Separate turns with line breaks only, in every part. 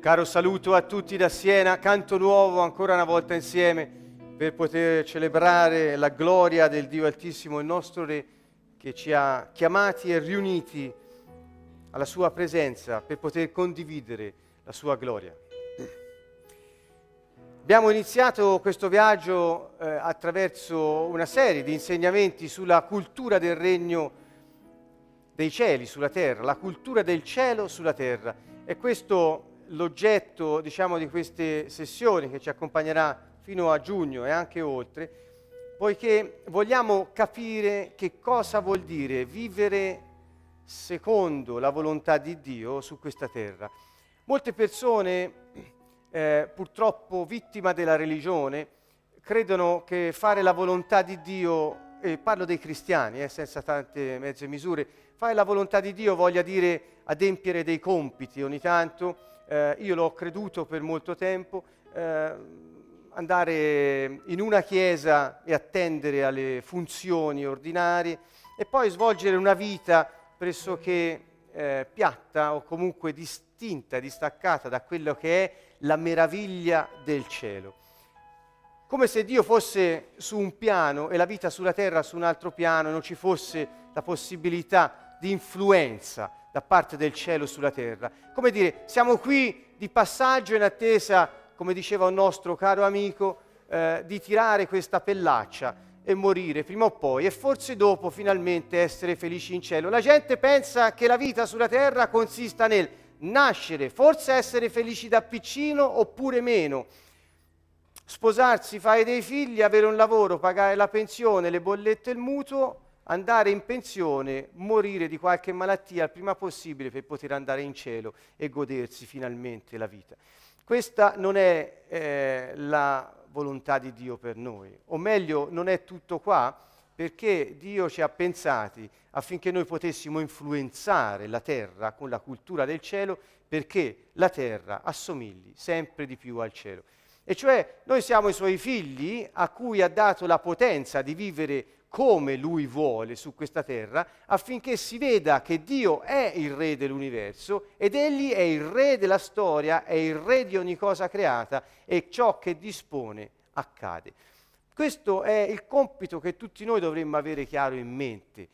Caro saluto a tutti da Siena, canto nuovo ancora una volta insieme per poter celebrare la gloria del Dio Altissimo, il nostro Re, che ci ha chiamati e riuniti alla sua presenza per poter condividere la sua gloria. Abbiamo iniziato questo viaggio eh, attraverso una serie di insegnamenti sulla cultura del regno dei cieli sulla terra, la cultura del cielo sulla terra. E questo l'oggetto diciamo, di queste sessioni che ci accompagnerà fino a giugno e anche oltre, poiché vogliamo capire che cosa vuol dire vivere secondo la volontà di Dio su questa terra. Molte persone, eh, purtroppo vittima della religione, credono che fare la volontà di Dio, e parlo dei cristiani, eh, senza tante mezze misure, fare la volontà di Dio voglia dire adempiere dei compiti ogni tanto, eh, io l'ho creduto per molto tempo, eh, andare in una chiesa e attendere alle funzioni ordinarie e poi svolgere una vita pressoché eh, piatta o comunque distinta, distaccata da quello che è la meraviglia del cielo. Come se Dio fosse su un piano e la vita sulla terra su un altro piano e non ci fosse la possibilità di influenza da parte del cielo sulla terra. Come dire, siamo qui di passaggio in attesa, come diceva un nostro caro amico, eh, di tirare questa pellaccia e morire prima o poi e forse dopo finalmente essere felici in cielo. La gente pensa che la vita sulla terra consista nel nascere, forse essere felici da piccino oppure meno. Sposarsi, fare dei figli, avere un lavoro, pagare la pensione, le bollette il mutuo andare in pensione, morire di qualche malattia il prima possibile per poter andare in cielo e godersi finalmente la vita. Questa non è eh, la volontà di Dio per noi, o meglio non è tutto qua perché Dio ci ha pensati affinché noi potessimo influenzare la terra con la cultura del cielo perché la terra assomigli sempre di più al cielo. E cioè noi siamo i suoi figli a cui ha dato la potenza di vivere come lui vuole su questa terra, affinché si veda che Dio è il re dell'universo ed egli è il re della storia, è il re di ogni cosa creata e ciò che dispone accade. Questo è il compito che tutti noi dovremmo avere chiaro in mente.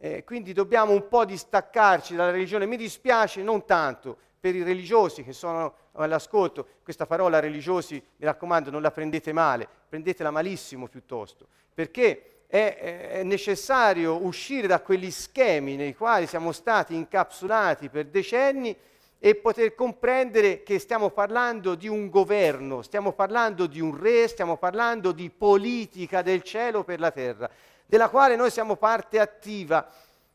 Eh, quindi dobbiamo un po' distaccarci dalla religione. Mi dispiace non tanto per i religiosi che sono all'ascolto, questa parola religiosi, mi raccomando, non la prendete male, prendetela malissimo piuttosto, perché è, è necessario uscire da quegli schemi nei quali siamo stati incapsulati per decenni e poter comprendere che stiamo parlando di un governo, stiamo parlando di un re, stiamo parlando di politica del cielo per la terra, della quale noi siamo parte attiva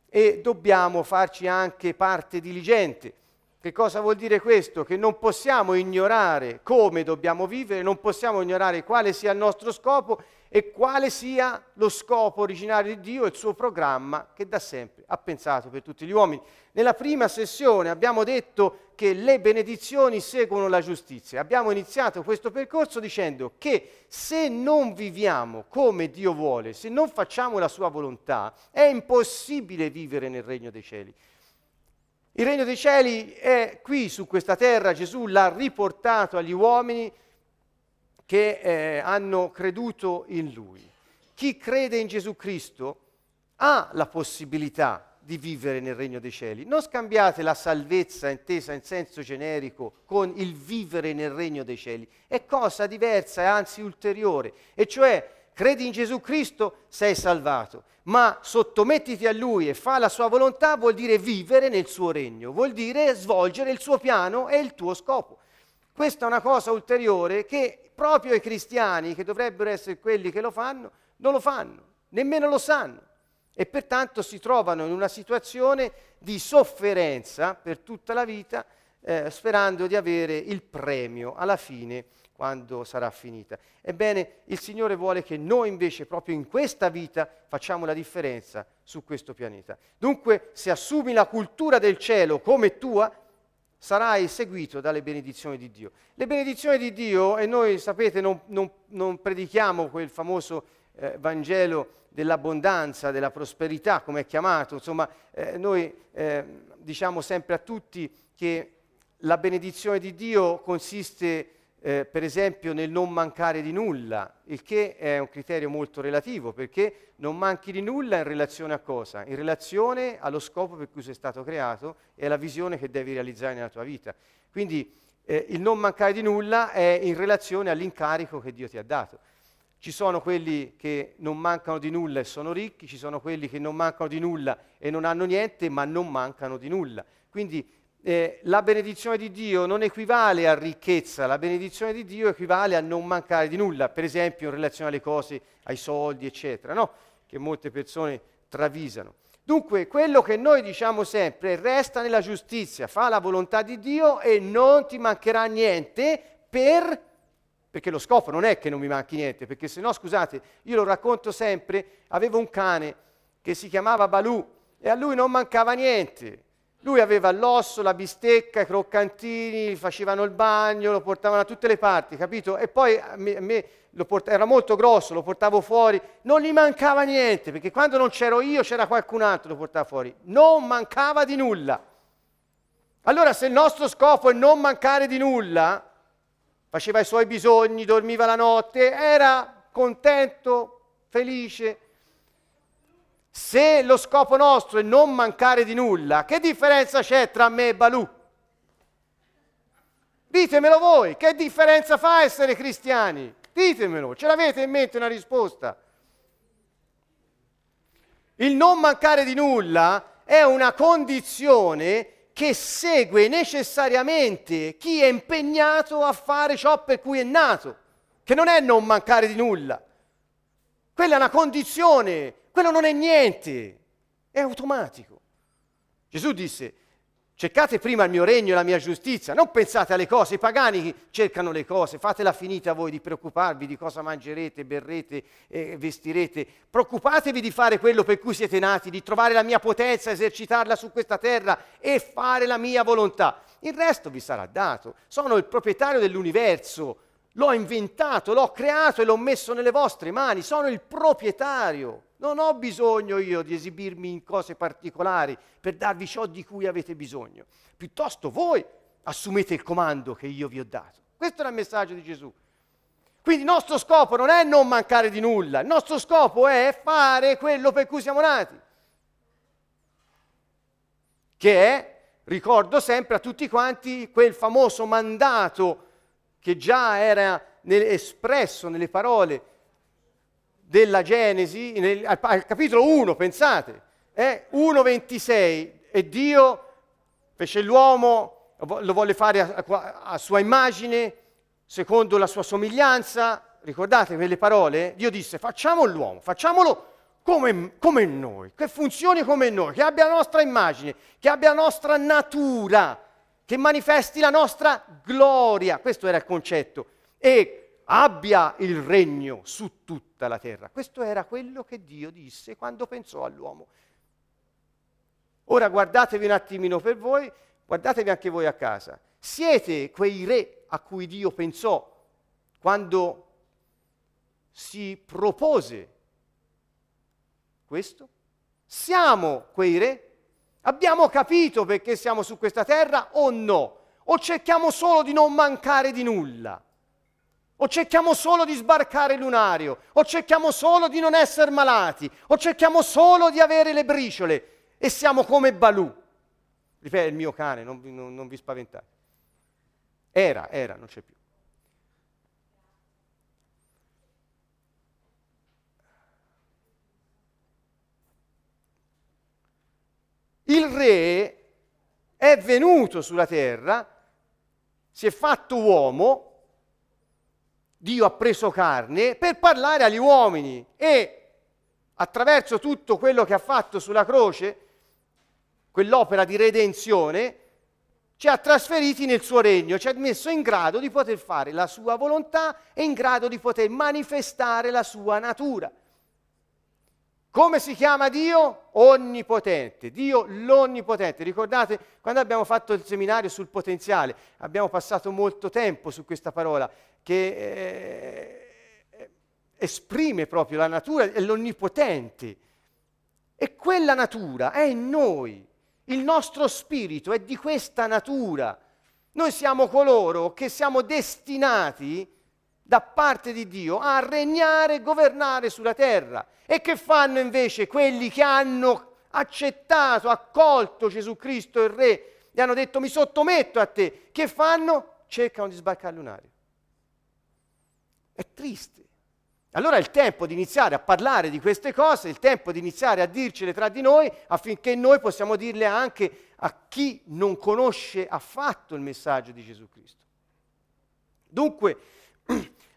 e dobbiamo farci anche parte diligente. Che cosa vuol dire questo? Che non possiamo ignorare come dobbiamo vivere, non possiamo ignorare quale sia il nostro scopo e quale sia lo scopo originario di Dio e il suo programma che da sempre ha pensato per tutti gli uomini. Nella prima sessione abbiamo detto che le benedizioni seguono la giustizia. Abbiamo iniziato questo percorso dicendo che se non viviamo come Dio vuole, se non facciamo la sua volontà, è impossibile vivere nel regno dei cieli. Il regno dei cieli è qui su questa terra, Gesù l'ha riportato agli uomini che eh, hanno creduto in Lui. Chi crede in Gesù Cristo ha la possibilità di vivere nel regno dei cieli. Non scambiate la salvezza intesa in senso generico con il vivere nel regno dei cieli. È cosa diversa e anzi ulteriore. E cioè, credi in Gesù Cristo, sei salvato. Ma sottomettiti a Lui e fa la sua volontà vuol dire vivere nel suo regno, vuol dire svolgere il suo piano e il tuo scopo. Questa è una cosa ulteriore che proprio i cristiani, che dovrebbero essere quelli che lo fanno, non lo fanno, nemmeno lo sanno. E pertanto si trovano in una situazione di sofferenza per tutta la vita, eh, sperando di avere il premio alla fine quando sarà finita. Ebbene, il Signore vuole che noi invece proprio in questa vita facciamo la differenza su questo pianeta. Dunque, se assumi la cultura del cielo come tua, sarai seguito dalle benedizioni di Dio. Le benedizioni di Dio, e noi sapete non, non, non predichiamo quel famoso eh, Vangelo dell'abbondanza, della prosperità, come è chiamato, insomma, eh, noi eh, diciamo sempre a tutti che la benedizione di Dio consiste eh, per esempio nel non mancare di nulla, il che è un criterio molto relativo, perché non manchi di nulla in relazione a cosa? In relazione allo scopo per cui sei stato creato e alla visione che devi realizzare nella tua vita. Quindi eh, il non mancare di nulla è in relazione all'incarico che Dio ti ha dato. Ci sono quelli che non mancano di nulla e sono ricchi, ci sono quelli che non mancano di nulla e non hanno niente, ma non mancano di nulla. Quindi eh, la benedizione di Dio non equivale a ricchezza, la benedizione di Dio equivale a non mancare di nulla, per esempio in relazione alle cose, ai soldi, eccetera, no? che molte persone travisano. Dunque, quello che noi diciamo sempre resta nella giustizia, fa la volontà di Dio e non ti mancherà niente per... perché lo scopo non è che non mi manchi niente, perché se no, scusate, io lo racconto sempre, avevo un cane che si chiamava Balù e a lui non mancava niente. Lui aveva l'osso, la bistecca, i croccantini, facevano il bagno, lo portavano da tutte le parti, capito? E poi a me, a port- era molto grosso, lo portavo fuori, non gli mancava niente, perché quando non c'ero io c'era qualcun altro lo portava fuori. Non mancava di nulla. Allora se il nostro scopo è non mancare di nulla, faceva i suoi bisogni, dormiva la notte, era contento, felice, se lo scopo nostro è non mancare di nulla, che differenza c'è tra me e Balù? Ditemelo voi, che differenza fa essere cristiani? Ditemelo, ce l'avete in mente una risposta? Il non mancare di nulla è una condizione che segue necessariamente chi è impegnato a fare ciò per cui è nato, che non è non mancare di nulla. Quella è una condizione quello non è niente, è automatico. Gesù disse, cercate prima il mio regno e la mia giustizia, non pensate alle cose, i pagani cercano le cose, fatela finita voi di preoccuparvi di cosa mangerete, berrete e vestirete, preoccupatevi di fare quello per cui siete nati, di trovare la mia potenza, esercitarla su questa terra e fare la mia volontà. Il resto vi sarà dato, sono il proprietario dell'universo, l'ho inventato, l'ho creato e l'ho messo nelle vostre mani, sono il proprietario. Non ho bisogno io di esibirmi in cose particolari per darvi ciò di cui avete bisogno. Piuttosto voi assumete il comando che io vi ho dato. Questo era il messaggio di Gesù. Quindi il nostro scopo non è non mancare di nulla, il nostro scopo è fare quello per cui siamo nati. Che è, ricordo sempre a tutti quanti, quel famoso mandato che già era espresso nelle parole della Genesi, nel, al, al, capitolo 1, pensate, eh, 1.26, e Dio fece l'uomo, lo volle fare a, a, a, sua immagine, secondo la sua somiglianza, ricordate quelle parole? Dio disse facciamo l'uomo, facciamolo come, come noi, che funzioni come noi, che abbia la nostra immagine, che abbia la nostra natura, che manifesti la nostra gloria, questo era il concetto. E abbia il regno su tutta la terra. Questo era quello che Dio disse quando pensò all'uomo. Ora guardatevi un attimino per voi, guardatevi anche voi a casa. Siete quei re a cui Dio pensò quando si propose questo? Siamo quei re? Abbiamo capito perché siamo su questa terra o no? O cerchiamo solo di non mancare di nulla? O cerchiamo solo di sbarcare lunario, o cerchiamo solo di non essere malati, o cerchiamo solo di avere le briciole e siamo come Balù. Ripeto, il mio cane, non, non, non vi spaventate. Era, era, non c'è più. Il re è venuto sulla terra, si è fatto uomo, Dio ha preso carne per parlare agli uomini e attraverso tutto quello che ha fatto sulla croce, quell'opera di redenzione, ci ha trasferiti nel suo regno, ci ha messo in grado di poter fare la sua volontà e in grado di poter manifestare la sua natura. Come si chiama Dio? Onnipotente, Dio l'onnipotente. Ricordate quando abbiamo fatto il seminario sul potenziale, abbiamo passato molto tempo su questa parola che eh, esprime proprio la natura dell'onnipotente. E quella natura è in noi, il nostro spirito è di questa natura. Noi siamo coloro che siamo destinati da parte di Dio a regnare e governare sulla terra. E che fanno invece quelli che hanno accettato, accolto Gesù Cristo il Re e hanno detto mi sottometto a te? Che fanno? Cercano di sbarcare lunario. È triste. Allora è il tempo di iniziare a parlare di queste cose, è il tempo di iniziare a dircele tra di noi affinché noi possiamo dirle anche a chi non conosce affatto il messaggio di Gesù Cristo. Dunque,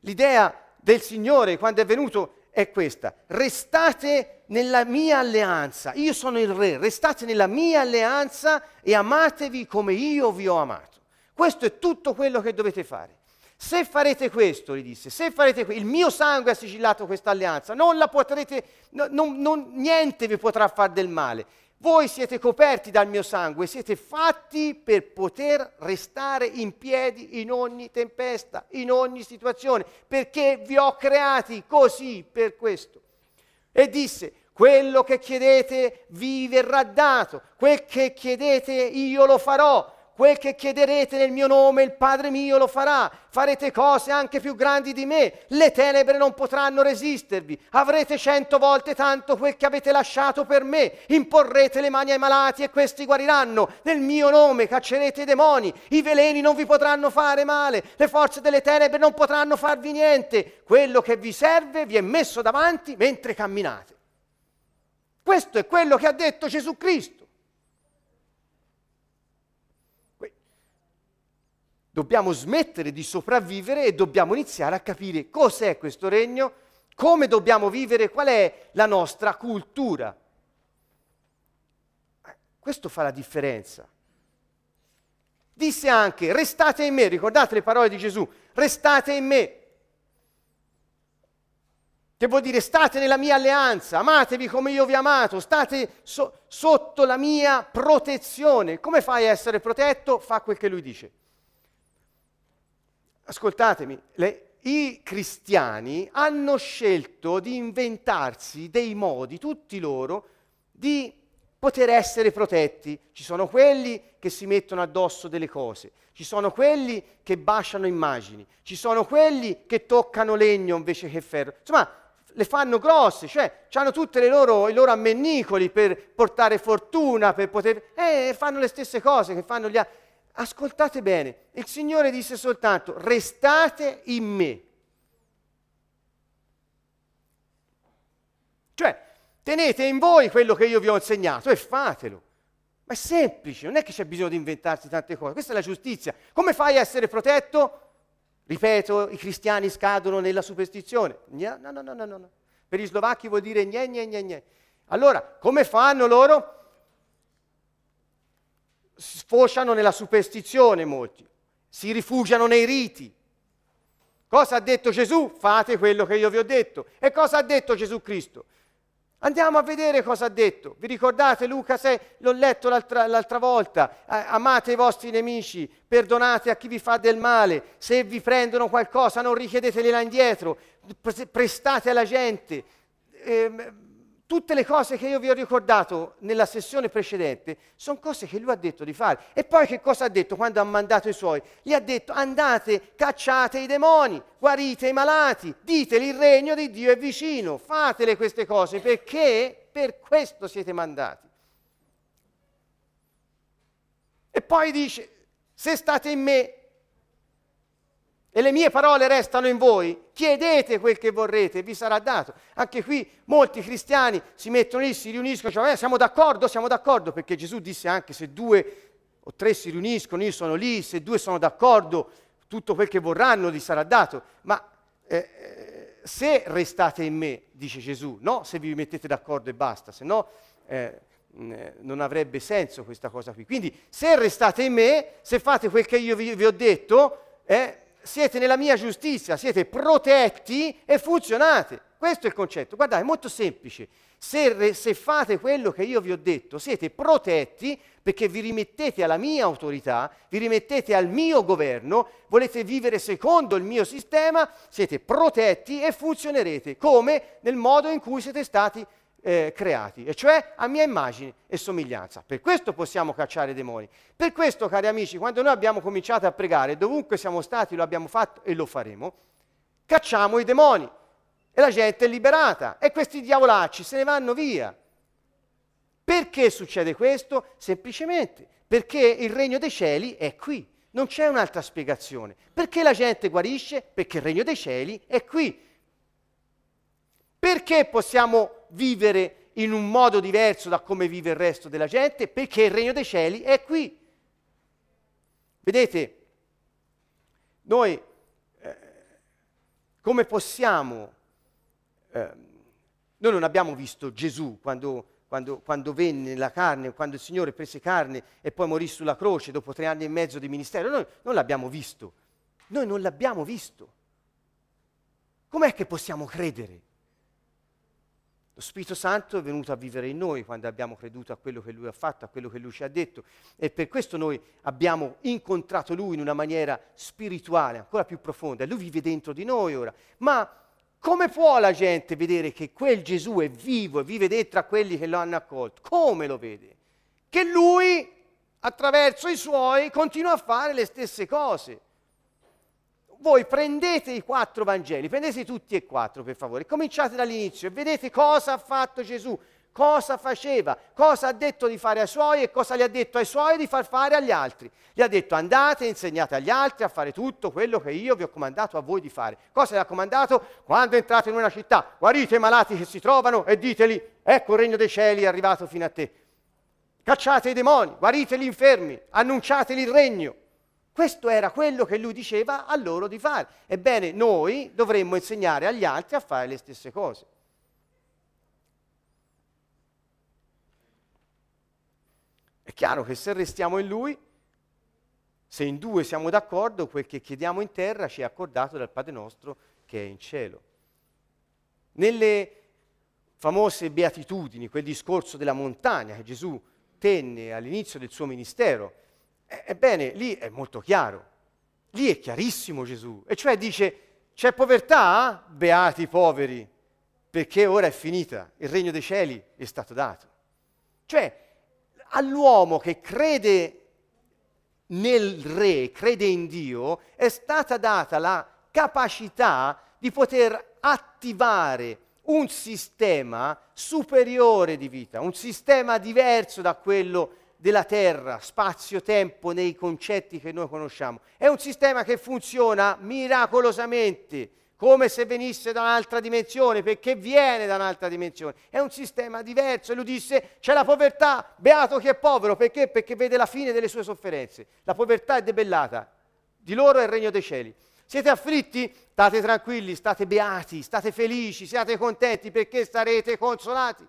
l'idea del Signore quando è venuto è questa, restate nella mia alleanza, io sono il re, restate nella mia alleanza e amatevi come io vi ho amato. Questo è tutto quello che dovete fare. Se farete questo, gli disse, se farete questo, il mio sangue ha sigillato questa alleanza, non la potrete, no, non, non, niente vi potrà fare del male. Voi siete coperti dal mio sangue, siete fatti per poter restare in piedi in ogni tempesta, in ogni situazione, perché vi ho creati così per questo. E disse, quello che chiedete vi verrà dato, quel che chiedete io lo farò quel che chiederete nel mio nome il Padre mio lo farà, farete cose anche più grandi di me, le tenebre non potranno resistervi, avrete cento volte tanto quel che avete lasciato per me, imporrete le mani ai malati e questi guariranno, nel mio nome caccerete i demoni, i veleni non vi potranno fare male, le forze delle tenebre non potranno farvi niente, quello che vi serve vi è messo davanti mentre camminate. Questo è quello che ha detto Gesù Cristo. Dobbiamo smettere di sopravvivere e dobbiamo iniziare a capire cos'è questo regno, come dobbiamo vivere, qual è la nostra cultura. Questo fa la differenza. Disse anche, restate in me, ricordate le parole di Gesù, restate in me. Che vuol dire state nella mia alleanza, amatevi come io vi ho amato, state so- sotto la mia protezione. Come fai a essere protetto? Fa quel che lui dice ascoltatemi, le, i cristiani hanno scelto di inventarsi dei modi, tutti loro, di poter essere protetti. Ci sono quelli che si mettono addosso delle cose, ci sono quelli che baciano immagini, ci sono quelli che toccano legno invece che ferro. Insomma, le fanno grosse, cioè hanno tutti i loro ammennicoli per portare fortuna, per poter... Eh, fanno le stesse cose che fanno gli altri ascoltate bene, il Signore disse soltanto restate in me. Cioè, tenete in voi quello che io vi ho insegnato e fatelo. Ma è semplice, non è che c'è bisogno di inventarsi tante cose, questa è la giustizia. Come fai a essere protetto? Ripeto, i cristiani scadono nella superstizione. No, no, no, no, no. Per gli slovacchi vuol dire gne, gne, gne, gne. Allora, come fanno loro? Sfociano nella superstizione molti, si rifugiano nei riti. Cosa ha detto Gesù? Fate quello che io vi ho detto. E cosa ha detto Gesù Cristo? Andiamo a vedere cosa ha detto. Vi ricordate Luca 6? L'ho letto l'altra, l'altra volta. amate i vostri nemici, perdonate a chi vi fa del male. Se vi prendono qualcosa non richiedetela indietro. Prestate alla gente. Eh, tutte le cose che io vi ho ricordato nella sessione precedente sono cose che lui ha detto di fare. E poi che cosa ha detto quando ha mandato i suoi? Gli ha detto andate, cacciate i demoni, guarite i malati, diteli il regno di Dio è vicino, fatele queste cose perché per questo siete mandati. E poi dice, se state in me e le mie parole restano in voi, chiedete quel che vorrete, vi sarà dato. Anche qui molti cristiani si mettono lì, si riuniscono, cioè, eh, siamo d'accordo, siamo d'accordo, perché Gesù disse anche se due o tre si riuniscono, io sono lì, se due sono d'accordo, tutto quel che vorranno vi sarà dato. Ma eh, eh se restate in me, dice Gesù, no se vi mettete d'accordo e basta, se no eh, non avrebbe senso questa cosa qui. Quindi se restate in me, se fate quel che io vi, vi ho detto, eh, siete nella mia giustizia, siete protetti e funzionate. Questo è il concetto. Guardate, è molto semplice. Se, se, fate quello che io vi ho detto, siete protetti perché vi rimettete alla mia autorità, vi rimettete al mio governo, volete vivere secondo il mio sistema, siete protetti e funzionerete come nel modo in cui siete stati eh, creati, e cioè a mia immagine e somiglianza. Per questo possiamo cacciare i demoni. Per questo, cari amici, quando noi abbiamo cominciato a pregare, dovunque siamo stati, lo abbiamo fatto e lo faremo, cacciamo i demoni e la gente è liberata e questi diavolacci se ne vanno via. Perché succede questo? Semplicemente perché il regno dei cieli è qui. Non c'è un'altra spiegazione. Perché la gente guarisce? Perché il regno dei cieli è qui. Perché possiamo vivere in un modo diverso da come vive il resto della gente? Perché il regno dei cieli è qui. Vedete, noi eh, come possiamo... Eh, noi non abbiamo visto Gesù quando, quando, quando, venne nella carne, quando il Signore prese carne e poi morì sulla croce dopo tre anni e mezzo di ministero. Noi non l'abbiamo visto. Noi non l'abbiamo visto. Com'è che possiamo credere? Lo Spirito Santo è venuto a vivere in noi quando abbiamo creduto a quello che Lui ha fatto, a quello che Lui ci ha detto e per questo noi abbiamo incontrato Lui in una maniera spirituale, ancora più profonda. Lui vive dentro di noi ora. Ma come può la gente vedere che quel Gesù è vivo e vive dentro a quelli che lo hanno accolto? Come lo vede? Che Lui, attraverso i Suoi, continua a fare le stesse cose voi prendete i quattro Vangeli, prendete tutti e quattro per favore, cominciate dall'inizio e vedete cosa ha fatto Gesù, cosa faceva, cosa ha detto di fare ai suoi e cosa gli ha detto ai suoi di far fare agli altri. Gli ha detto andate insegnate agli altri a fare tutto quello che io vi ho comandato a voi di fare. Cosa gli ha comandato? Quando entrate in una città, guarite i malati che si trovano e diteli, ecco il regno dei cieli è arrivato fino a te. Cacciate i demoni, guarite gli infermi, annunciateli il regno. Questo era quello che lui diceva a loro di fare. Ebbene, noi dovremmo insegnare agli altri a fare le stesse cose. È chiaro che se restiamo in lui, se in due siamo d'accordo, quel che chiediamo in terra ci è accordato dal Padre nostro che è in cielo. Nelle famose beatitudini, quel discorso della montagna che Gesù tenne all'inizio del suo ministero, Ebbene, lì è molto chiaro, lì è chiarissimo Gesù, e cioè dice c'è povertà? Beati i poveri, perché ora è finita, il regno dei cieli è stato dato. Cioè, all'uomo che crede nel Re, crede in Dio, è stata data la capacità di poter attivare un sistema superiore di vita, un sistema diverso da quello che della terra, spazio-tempo nei concetti che noi conosciamo. È un sistema che funziona miracolosamente, come se venisse da un'altra dimensione, perché viene da un'altra dimensione. È un sistema diverso. E lui disse, c'è la povertà, beato chi è povero, perché? Perché vede la fine delle sue sofferenze. La povertà è debellata, di loro è il regno dei cieli. Siete afflitti? State tranquilli, state beati, state felici, siate contenti perché sarete consolati.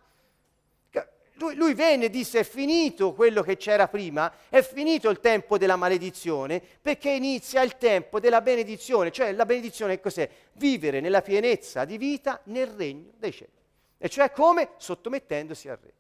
Lui, lui, venne e disse è finito quello che c'era prima, è finito il tempo della maledizione, perché inizia il tempo della benedizione, cioè la benedizione cos'è? Vivere nella pienezza di vita nel regno dei cieli. E cioè come? Sottomettendosi al re.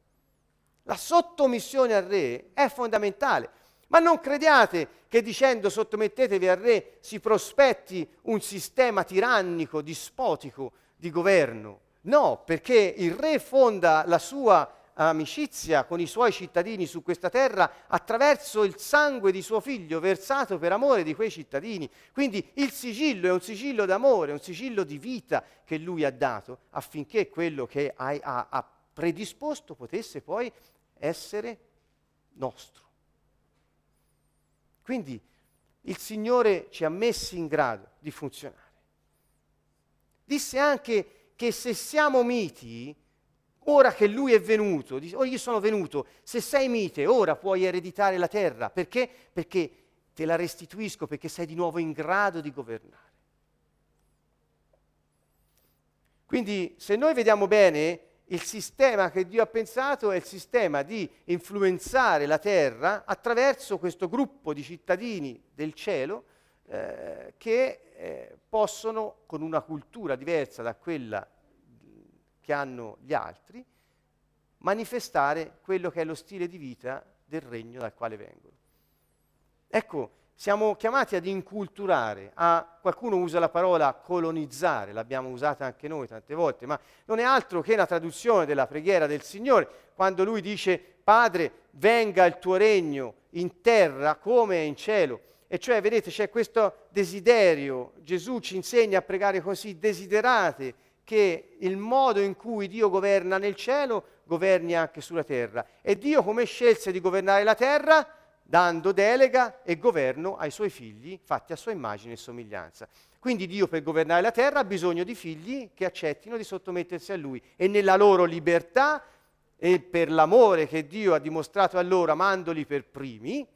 La sottomissione al re è fondamentale, ma non crediate che dicendo sottomettetevi al re si prospetti un sistema tirannico, dispotico di governo. No, perché il re fonda la sua amicizia con i suoi cittadini su questa terra attraverso il sangue di suo figlio versato per amore di quei cittadini. Quindi il sigillo è un sigillo d'amore, un sigillo di vita che lui ha dato affinché quello che ha, ha, ha predisposto potesse poi essere nostro. Quindi il Signore ci ha messi in grado di funzionare. Disse anche che se siamo miti, ora che lui è venuto, dice, oh io sono venuto, se sei mite, ora puoi ereditare la terra. Perché? Perché te la restituisco, perché sei di nuovo in grado di governare. Quindi se noi vediamo bene, il sistema che Dio ha pensato è il sistema di influenzare la terra attraverso questo gruppo di cittadini del cielo eh, che eh, possono, con una cultura diversa da quella che hanno gli altri, manifestare quello che è lo stile di vita del regno dal quale vengono. Ecco, siamo chiamati ad inculturare, a, qualcuno usa la parola colonizzare, l'abbiamo usata anche noi tante volte, ma non è altro che la traduzione della preghiera del Signore, quando lui dice, Padre, venga il tuo regno in terra come in cielo. E cioè, vedete, c'è questo desiderio, Gesù ci insegna a pregare così, desiderate che il modo in cui Dio governa nel cielo governi anche sulla terra. E Dio come scelse di governare la terra? Dando delega e governo ai suoi figli fatti a sua immagine e somiglianza. Quindi Dio per governare la terra ha bisogno di figli che accettino di sottomettersi a Lui e nella loro libertà e per l'amore che Dio ha dimostrato a loro amandoli per primi,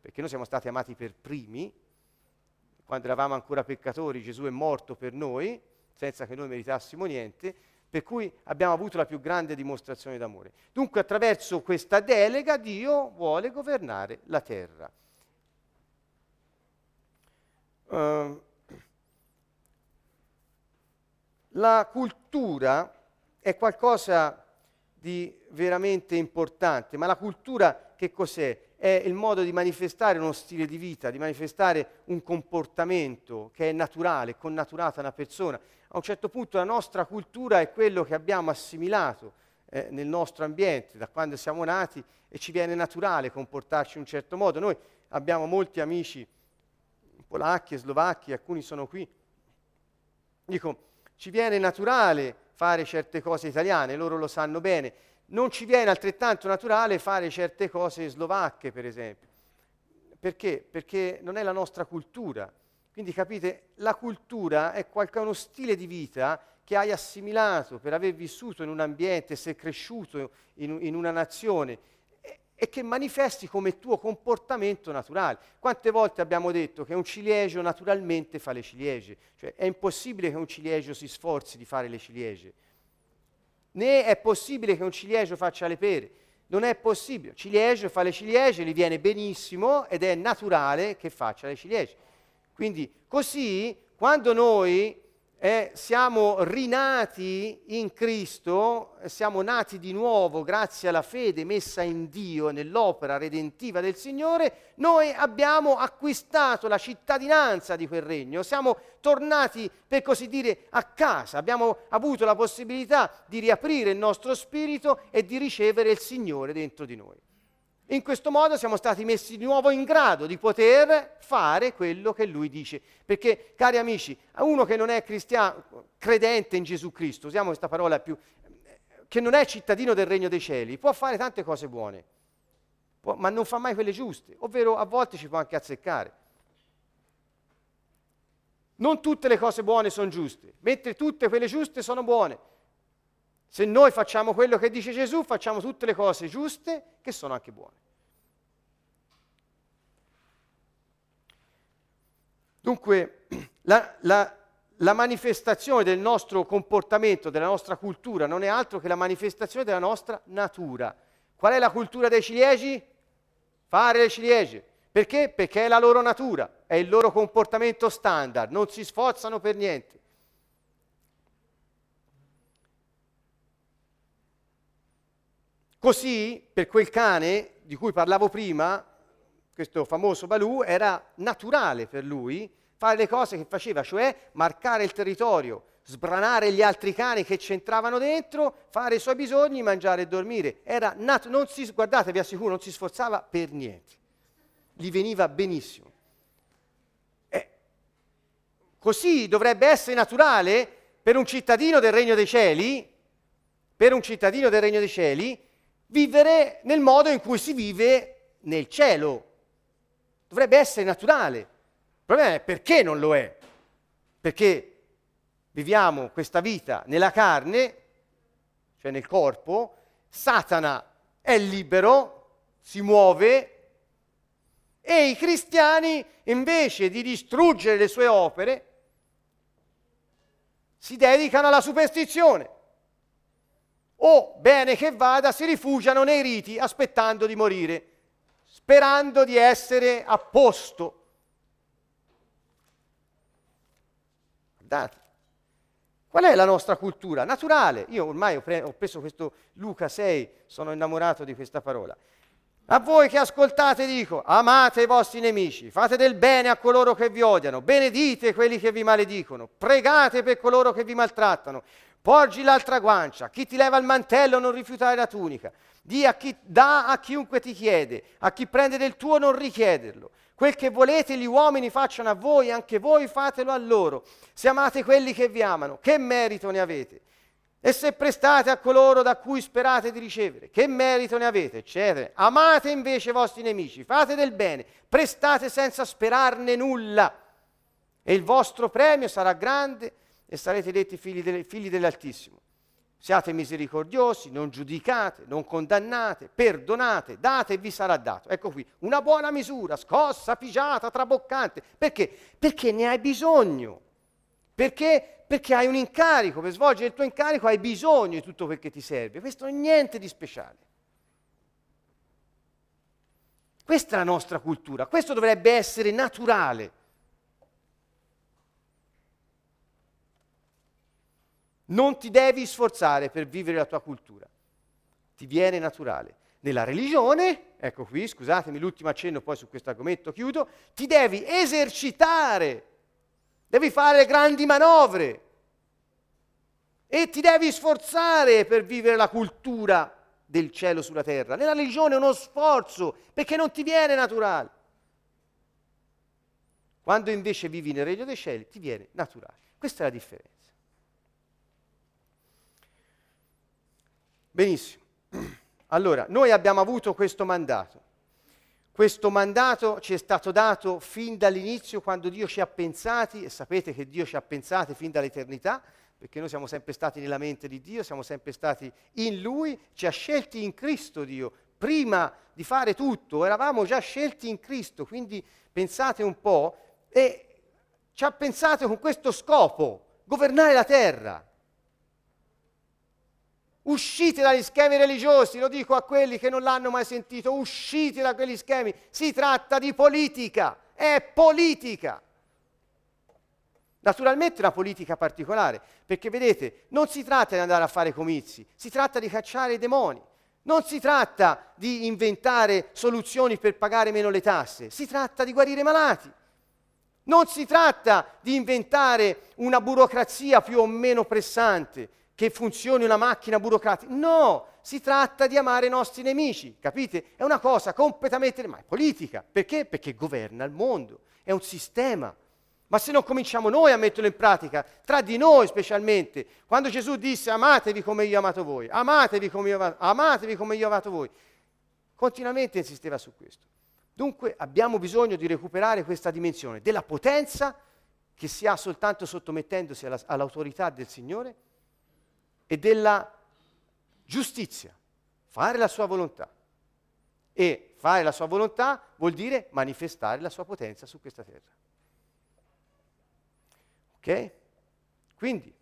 perché noi siamo stati amati per primi, quando eravamo ancora peccatori Gesù è morto per noi, senza che noi meritassimo niente, per cui abbiamo avuto la più grande dimostrazione d'amore. Dunque attraverso questa delega Dio vuole governare la terra. Uh, la cultura è qualcosa di veramente importante, ma la cultura che cos'è? È il modo di manifestare uno stile di vita, di manifestare un comportamento che è naturale, connaturato a una persona a un certo punto la nostra cultura è quello che abbiamo assimilato eh, nel nostro ambiente, da quando siamo nati, e ci viene naturale comportarci in un certo modo. Noi abbiamo molti amici polacchi e slovacchi, alcuni sono qui. Dico, ci viene naturale fare certe cose italiane, loro lo sanno bene. Non ci viene altrettanto naturale fare certe cose slovacche, per esempio. Perché? Perché non è la nostra cultura. Quindi capite, la cultura è qualche, uno stile di vita che hai assimilato per aver vissuto in un ambiente, essere cresciuto in, in una nazione e, e, che manifesti come tuo comportamento naturale. Quante volte abbiamo detto che un ciliegio naturalmente fa le ciliegie? Cioè è impossibile che un ciliegio si sforzi di fare le ciliegie. Né è possibile che un ciliegio faccia le pere. Non è possibile. Il ciliegio fa le ciliegie, gli viene benissimo ed è naturale che faccia le ciliegie. Quindi così quando noi eh, siamo rinati in Cristo, siamo nati di nuovo grazie alla fede messa in Dio nell'opera redentiva del Signore, noi abbiamo acquistato la cittadinanza di quel regno, siamo tornati per così dire a casa, abbiamo avuto la possibilità di riaprire il nostro spirito e di ricevere il Signore dentro di noi. In questo modo siamo stati messi di nuovo in grado di poter fare quello che lui dice. Perché, cari amici, uno che non è cristiano, credente in Gesù Cristo, usiamo questa parola più, che non è cittadino del regno dei cieli, può fare tante cose buone, può, ma non fa mai quelle giuste, ovvero a volte ci può anche azzeccare. Non tutte le cose buone sono giuste, mentre tutte quelle giuste sono buone. Se noi facciamo quello che dice Gesù, facciamo tutte le cose giuste che sono anche buone. Dunque, la, la, la, manifestazione del nostro comportamento, della nostra cultura, non è altro che la manifestazione della nostra natura. Qual è la cultura dei ciliegi? Fare le ciliegie. Perché? Perché è la loro natura, è il loro comportamento standard, non si sforzano per niente. Così per quel cane di cui parlavo prima, questo famoso Balù, era naturale per lui fare le cose che faceva, cioè marcare il territorio, sbranare gli altri cani che c'entravano dentro, fare i suoi bisogni, mangiare e dormire. Era nat- non si, guardate, vi assicuro, non si sforzava per niente. Gli veniva benissimo. Eh, così dovrebbe essere naturale per un cittadino del Regno dei Cieli, per un cittadino del Regno dei Cieli, vivere nel modo in cui si vive nel cielo. Dovrebbe essere naturale. Il problema è perché non lo è. Perché viviamo questa vita nella carne, cioè nel corpo, Satana è libero, si muove e i cristiani invece di distruggere le sue opere si dedicano alla superstizione o, bene che vada, si rifugiano nei riti aspettando di morire, sperando di essere a posto. Guardate, qual è la nostra cultura? Naturale. Io ormai ho, pre- ho preso questo Luca 6, sono innamorato di questa parola. A voi che ascoltate dico, amate i vostri nemici, fate del bene a coloro che vi odiano, benedite quelli che vi maledicono, pregate per coloro che vi maltrattano, porgi l'altra guancia, chi ti leva il mantello non rifiutare la tunica, a chi, dà a chiunque ti chiede, a chi prende del tuo non richiederlo. Quel che volete gli uomini facciano a voi, anche voi fatelo a loro. Se amate quelli che vi amano, che merito ne avete? E se prestate a coloro da cui sperate di ricevere, che merito ne avete, eccetera. Amate invece i vostri nemici, fate del bene, prestate senza sperarne nulla. E il vostro premio sarà grande e sarete detti figli, delle, figli dell'Altissimo. Siate misericordiosi, non giudicate, non condannate, perdonate, date e vi sarà dato. Ecco qui, una buona misura, scossa, pigiata, traboccante. Perché? Perché ne hai bisogno. Perché perché hai un incarico, per svolgere il tuo incarico hai bisogno di tutto quel che ti serve. Questo non è niente di speciale. Questa è la nostra cultura, questo dovrebbe essere naturale. Non ti devi sforzare per vivere la tua cultura, ti viene naturale. Nella religione, ecco qui, scusatemi l'ultimo accenno, poi su questo argomento chiudo, ti devi esercitare devi fare grandi manovre e ti devi sforzare per vivere la cultura del cielo sulla terra. Nella religione è uno sforzo perché non ti viene naturale. Quando invece vivi nel regno dei cieli ti viene naturale. Questa è la differenza. Benissimo. Allora, noi abbiamo avuto questo mandato. Questo mandato ci è stato dato fin dall'inizio quando Dio ci ha pensati, e sapete che Dio ci ha pensati fin dall'eternità, perché noi siamo sempre stati nella mente di Dio, siamo sempre stati in Lui, ci ha scelti in Cristo Dio. Prima di fare tutto eravamo già scelti in Cristo, quindi pensate un po', e ci ha pensato con questo scopo, governare la terra. Uscite dagli schemi religiosi, lo dico a quelli che non l'hanno mai sentito, uscite da quegli schemi. Si tratta di politica, è politica. Naturalmente una politica particolare, perché vedete, non si tratta di andare a fare comizi, si tratta di cacciare i demoni. Non si tratta di inventare soluzioni per pagare meno le tasse, si tratta di guarire i malati. Non si tratta di inventare una burocrazia più o meno pressante, che funzioni una macchina burocratica. No, si tratta di amare i nostri nemici, capite? È una cosa completamente, ma è politica. Perché? Perché governa il mondo, è un sistema. Ma se non cominciamo noi a metterlo in pratica, tra di noi specialmente, quando Gesù disse amatevi come io ho amato voi, amatevi come io, ho, amatevi come io ho amato voi, continuamente insisteva su questo. Dunque abbiamo bisogno di recuperare questa dimensione della potenza che si ha soltanto sottomettendosi alla, all'autorità del Signore e della giustizia, fare la sua volontà. E fare la sua volontà vuol dire manifestare la sua potenza su questa terra. Ok? Quindi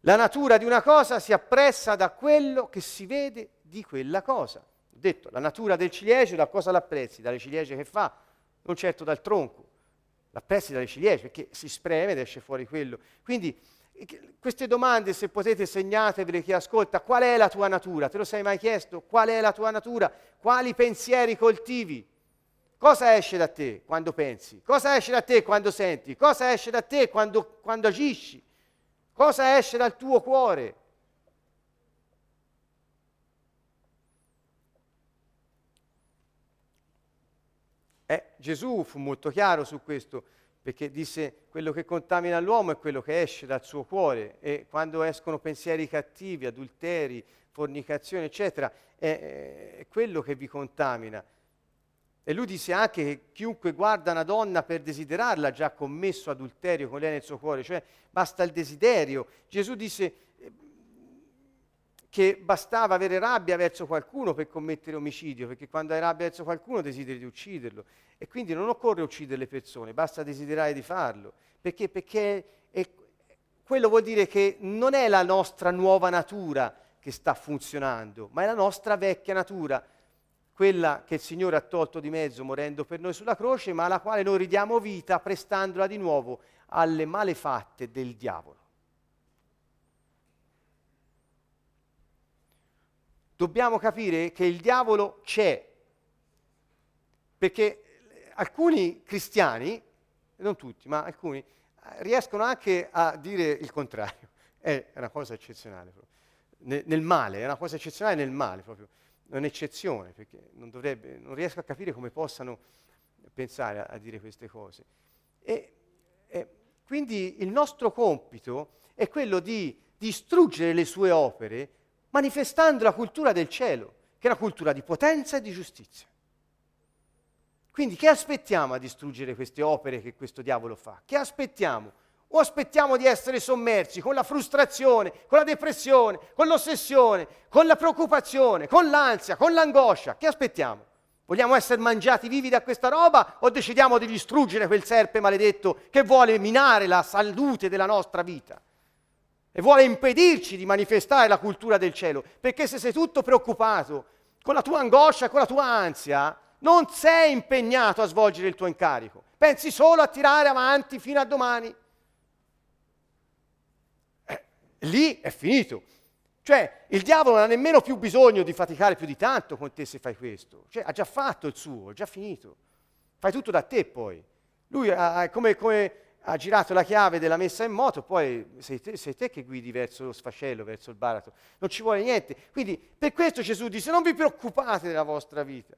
la natura di una cosa si appressa da quello che si vede di quella cosa. Ho detto, la natura del ciliegio da cosa l'apprezzi? Dalle ciliegie che fa, non certo dal tronco. L'apprezzi dalle ciliegie perché si spreme ed esce fuori quello. Quindi queste domande, se potete, segnatevele chi ascolta. Qual è la tua natura? Te lo sei mai chiesto? Qual è la tua natura? Quali pensieri coltivi? Cosa esce da te quando pensi? Cosa esce da te quando senti? Cosa esce da te quando, quando agisci? Cosa esce dal tuo cuore? Eh, Gesù fu molto chiaro su questo perché disse quello che contamina l'uomo è quello che esce dal suo cuore e quando escono pensieri cattivi, adulteri, fornicazione, eccetera, è, è quello che vi contamina. E lui disse anche che chiunque guarda una donna per desiderarla ha già commesso adulterio con lei nel suo cuore, cioè basta il desiderio. Gesù disse che bastava avere rabbia verso qualcuno per commettere omicidio, perché quando hai rabbia verso qualcuno desideri di ucciderlo. E quindi non occorre uccidere le persone, basta desiderare di farlo. Perché? Perché è, quello vuol dire che non è la nostra nuova natura che sta funzionando, ma è la nostra vecchia natura, quella che il Signore ha tolto di mezzo morendo per noi sulla croce, ma alla quale noi ridiamo vita prestandola di nuovo alle malefatte del diavolo. Dobbiamo capire che il diavolo c'è perché alcuni cristiani, non tutti, ma alcuni, riescono anche a dire il contrario. È una cosa eccezionale. Nel, nel male, è una cosa eccezionale nel male proprio. È un'eccezione, perché non, dovrebbe, non riesco a capire come possano pensare a, a dire queste cose. E, e, quindi il nostro compito è quello di distruggere le sue opere manifestando la cultura del cielo, che è una cultura di potenza e di giustizia. Quindi che aspettiamo a distruggere queste opere che questo diavolo fa? Che aspettiamo? O aspettiamo di essere sommersi con la frustrazione, con la depressione, con l'ossessione, con la preoccupazione, con l'ansia, con l'angoscia? Che aspettiamo? Vogliamo essere mangiati vivi da questa roba o decidiamo di distruggere quel serpe maledetto che vuole minare la salute della nostra vita? E vuole impedirci di manifestare la cultura del cielo. Perché se sei tutto preoccupato, con la tua angoscia, con la tua ansia, non sei impegnato a svolgere il tuo incarico. Pensi solo a tirare avanti fino a domani. Eh, lì è finito. Cioè, il diavolo non ha nemmeno più bisogno di faticare più di tanto con te se fai questo. Cioè, ha già fatto il suo, è già finito. Fai tutto da te poi. Lui ha, come, come ha girato la chiave della messa in moto, poi sei te, sei te, che guidi verso lo sfascello, verso il baratro. Non ci vuole niente. Quindi, per questo Gesù dice, non vi preoccupate della vostra vita.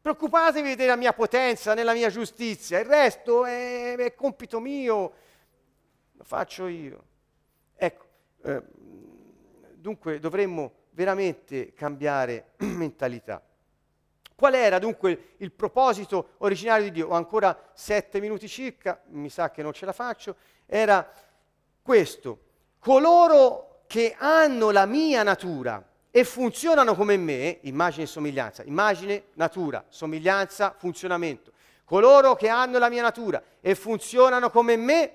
Preoccupatevi della mia potenza, nella mia giustizia. Il resto è, è compito mio, lo faccio io. Ecco. Eh, dunque dovremmo veramente cambiare mentalità. Qual era dunque il proposito originario di Dio? Ho ancora sette minuti circa, mi sa che non ce la faccio. Era questo. Coloro che hanno la mia natura e funzionano come me, immagine e somiglianza, immagine, natura, somiglianza, funzionamento. Coloro che hanno la mia natura e funzionano come me,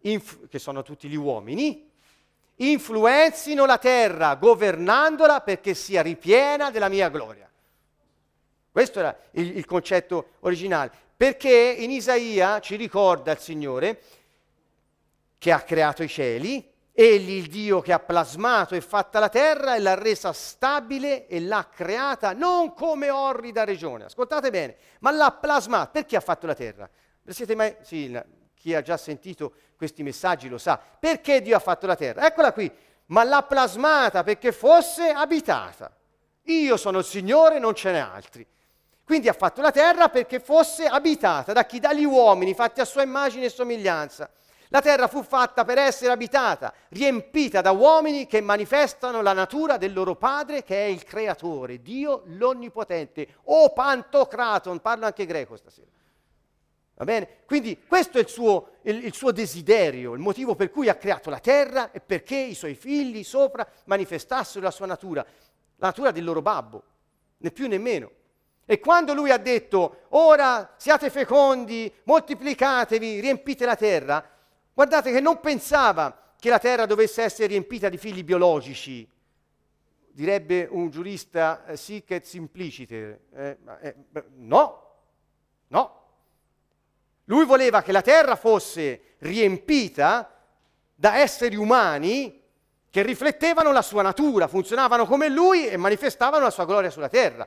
inf- che sono tutti gli uomini, influenzino la terra governandola perché sia ripiena della mia gloria. Questo era il, il concetto originale. Perché in Isaia ci ricorda il Signore che ha creato i cieli, egli il Dio che ha plasmato e fatta la terra e l'ha resa stabile e l'ha creata non come orrida regione, ascoltate bene, ma l'ha plasmata. Perché ha fatto la terra? Siete mai... Sì, chi ha già sentito questi messaggi lo sa. Perché Dio ha fatto la terra? Eccola qui, ma l'ha plasmata perché fosse abitata. Io sono il Signore, non ce n'è altri. Quindi ha fatto la terra perché fosse abitata da chi? Dagli uomini, fatti a sua immagine e somiglianza. La terra fu fatta per essere abitata, riempita da uomini che manifestano la natura del loro Padre che è il Creatore, Dio l'Onnipotente, o Pantocraton, parlo anche greco stasera. Va bene? Quindi questo è il suo, il, il suo, desiderio, il motivo per cui ha creato la terra e perché i suoi figli sopra manifestassero la sua natura, la natura del loro babbo, né più né meno. E quando lui ha detto, ora siate fecondi, moltiplicatevi, riempite la terra, guardate che non pensava che la terra dovesse essere riempita di figli biologici, direbbe un giurista eh, sic et simplicite. Eh, eh, no, no, lui voleva che la terra fosse riempita da esseri umani che riflettevano la sua natura, funzionavano come lui e manifestavano la sua gloria sulla terra.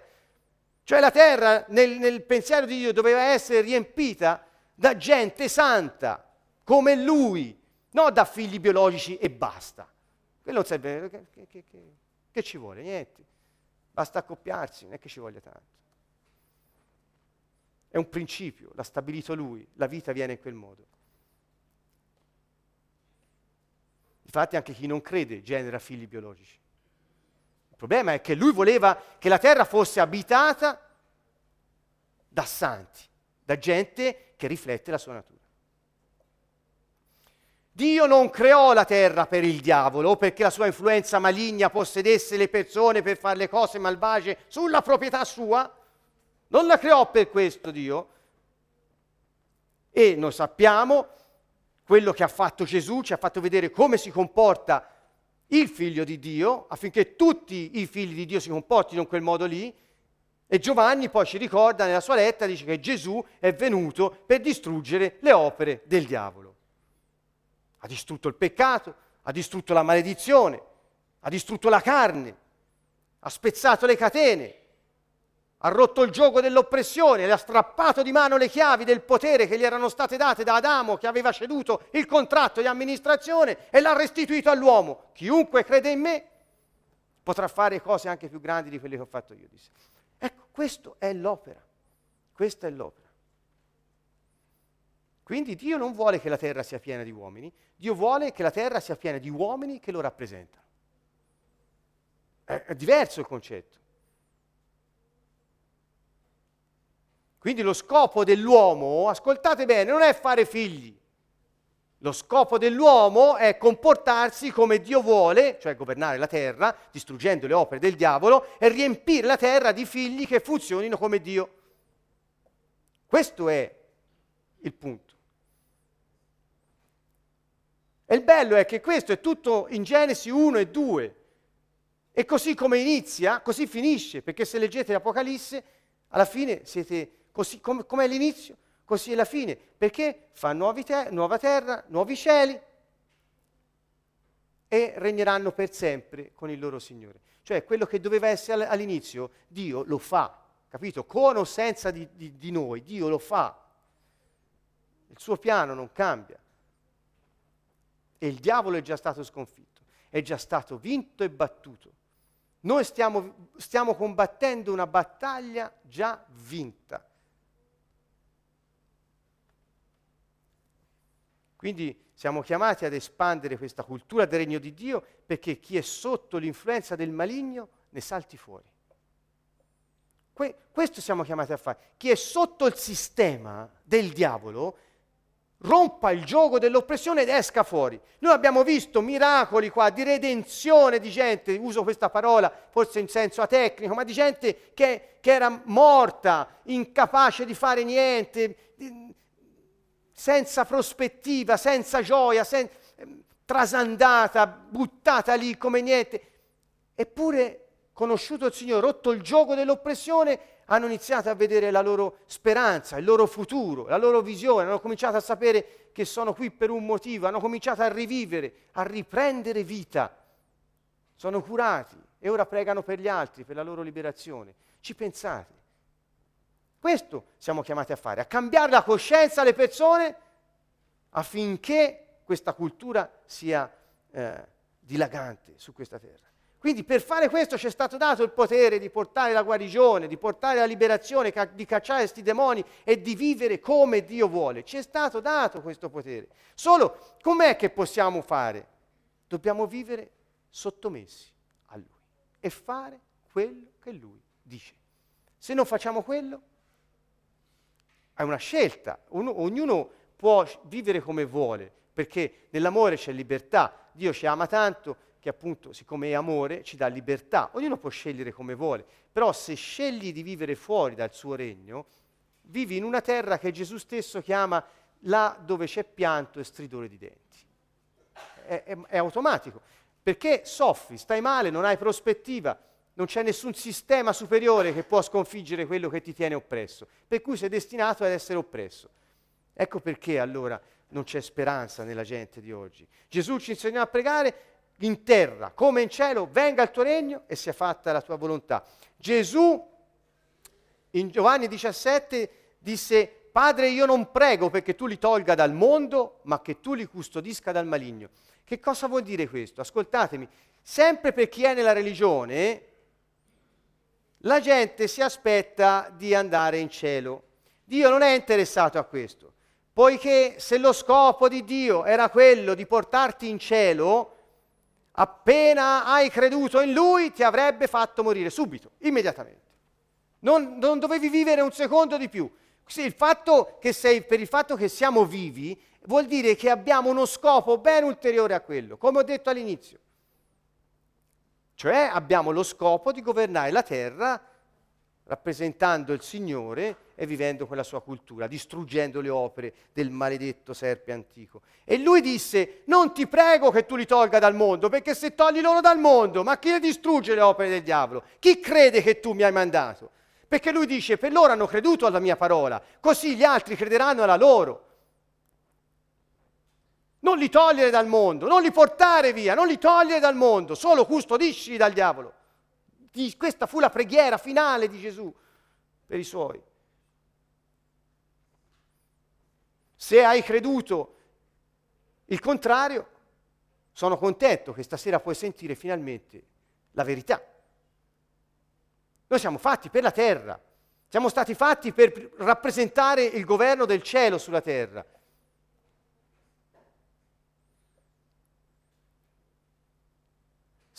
Cioè la terra nel, nel pensiero di Dio doveva essere riempita da gente santa, come lui, non da figli biologici e basta. Quello non serve, che, che, che, che ci vuole? Niente. Basta accoppiarsi, non è che ci voglia tanto. È un principio, l'ha stabilito lui, la vita viene in quel modo. Infatti anche chi non crede genera figli biologici. Il problema è che lui voleva che la terra fosse abitata da santi, da gente che riflette la sua natura. Dio non creò la terra per il diavolo o perché la sua influenza maligna possedesse le persone per fare le cose malvagie sulla proprietà sua, non la creò per questo Dio. E noi sappiamo quello che ha fatto Gesù, ci ha fatto vedere come si comporta il figlio di Dio, affinché tutti i figli di Dio si comportino in quel modo lì. E Giovanni poi ci ricorda nella sua lettera, dice che Gesù è venuto per distruggere le opere del diavolo. Ha distrutto il peccato, ha distrutto la maledizione, ha distrutto la carne, ha spezzato le catene, ha rotto il gioco dell'oppressione, le ha strappato di mano le chiavi del potere che gli erano state date da Adamo, che aveva ceduto il contratto di amministrazione e l'ha restituito all'uomo. Chiunque crede in me potrà fare cose anche più grandi di quelle che ho fatto io. Disse. Ecco, questa è l'opera. Questa è l'opera. Quindi Dio non vuole che la terra sia piena di uomini, Dio vuole che la terra sia piena di uomini che lo rappresentano. È, è diverso il concetto. Quindi lo scopo dell'uomo, ascoltate bene, non è fare figli. Lo scopo dell'uomo è comportarsi come Dio vuole, cioè governare la terra, distruggendo le opere del diavolo e riempire la terra di figli che funzionino come Dio. Questo è il punto. E il bello è che questo è tutto in Genesi 1 e 2. E così come inizia, così finisce, perché se leggete l'Apocalisse, alla fine siete così come, come è l'inizio, così è la fine, perché fa te- nuova terra, nuovi cieli e regneranno per sempre con il loro Signore. Cioè quello che doveva essere all'inizio, Dio lo fa, capito? Con o senza di, di, di noi, Dio lo fa. Il suo piano non cambia. E il diavolo è già stato sconfitto, è già stato vinto e battuto. Noi stiamo, stiamo combattendo una battaglia già vinta. Quindi siamo chiamati ad espandere questa cultura del regno di Dio perché chi è sotto l'influenza del maligno ne salti fuori. Que- questo siamo chiamati a fare. Chi è sotto il sistema del diavolo rompa il gioco dell'oppressione ed esca fuori. Noi abbiamo visto miracoli qua di redenzione di gente, uso questa parola forse in senso atecnico, ma di gente che, che era morta, incapace di fare niente, senza prospettiva, senza gioia, sen- trasandata, buttata lì come niente. Eppure, conosciuto il Signore, rotto il gioco dell'oppressione, hanno iniziato a vedere la loro speranza, il loro futuro, la loro visione, hanno cominciato a sapere che sono qui per un motivo, hanno cominciato a rivivere, a riprendere vita. Sono curati e ora pregano per gli altri, per la loro liberazione. Ci pensate? Questo siamo chiamati a fare, a cambiare la coscienza alle persone affinché questa cultura sia eh, dilagante su questa terra. Quindi per fare questo ci è stato dato il potere di portare la guarigione, di portare la liberazione, di cacciare questi demoni e di vivere come Dio vuole. Ci è stato dato questo potere. Solo com'è che possiamo fare? Dobbiamo vivere sottomessi a Lui e fare quello che Lui dice. Se non facciamo quello, è una scelta. Uno, ognuno può vivere come vuole, perché nell'amore c'è libertà. Dio ci ama tanto che appunto, siccome è amore, ci dà libertà. Ognuno può scegliere come vuole, però se scegli di vivere fuori dal suo regno, vivi in una terra che Gesù stesso chiama là dove c'è pianto e stridore di denti. È, è, è automatico, perché soffri, stai male, non hai prospettiva, non c'è nessun sistema superiore che può sconfiggere quello che ti tiene oppresso, per cui sei destinato ad essere oppresso. Ecco perché allora non c'è speranza nella gente di oggi. Gesù ci insegnò a pregare in terra come in cielo, venga il tuo regno e sia fatta la tua volontà. Gesù in Giovanni 17 disse, Padre, io non prego perché tu li tolga dal mondo, ma che tu li custodisca dal maligno. Che cosa vuol dire questo? Ascoltatemi, sempre per chi è nella religione, la gente si aspetta di andare in cielo. Dio non è interessato a questo, poiché se lo scopo di Dio era quello di portarti in cielo, appena hai creduto in Lui, ti avrebbe fatto morire subito, immediatamente. Non, non dovevi vivere un secondo di più. Il sei, per il fatto che siamo vivi vuol dire che abbiamo uno scopo ben ulteriore a quello, come ho detto all'inizio. Cioè abbiamo lo scopo di governare la terra rappresentando il Signore e vivendo quella sua cultura, distruggendo le opere del maledetto serpe antico. E lui disse, non ti prego che tu li tolga dal mondo, perché se togli loro dal mondo, ma chi le distrugge le opere del diavolo? Chi crede che tu mi hai mandato? Perché lui dice, per loro hanno creduto alla mia parola, così gli altri crederanno alla loro. Non li togliere dal mondo, non li portare via, non li togliere dal mondo, solo custodisci dal diavolo. Questa fu la preghiera finale di Gesù. per i suoi. Se hai creduto il contrario, sono contento che stasera puoi sentire finalmente la verità. Noi siamo fatti per la terra, siamo stati fatti per rappresentare il governo del cielo sulla terra.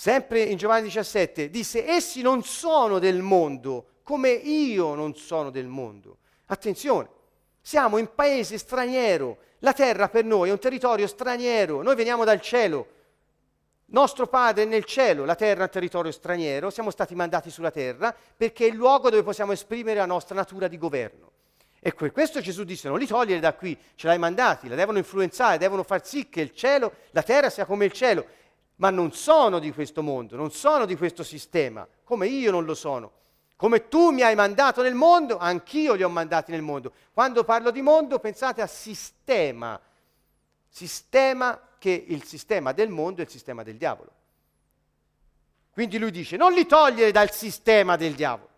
Sempre in Giovanni 17 disse, essi non sono del mondo come io non sono del mondo. Attenzione, siamo in paese straniero, la terra per noi è un territorio straniero, noi veniamo dal cielo, nostro Padre è nel cielo, la terra è un territorio straniero, siamo stati mandati sulla terra perché è il luogo dove possiamo esprimere la nostra natura di governo. E per questo Gesù disse non li togliere da qui, ce l'hai mandati, la devono influenzare, devono far sì che il cielo, la terra sia come il cielo, ma non sono di questo mondo, non sono di questo sistema, come io non lo sono. Come tu mi hai mandato nel mondo, anch'io li ho mandati nel mondo. Quando parlo di mondo pensate a sistema, sistema che il sistema del mondo è il sistema del diavolo. Quindi lui dice non li togliere dal sistema del diavolo,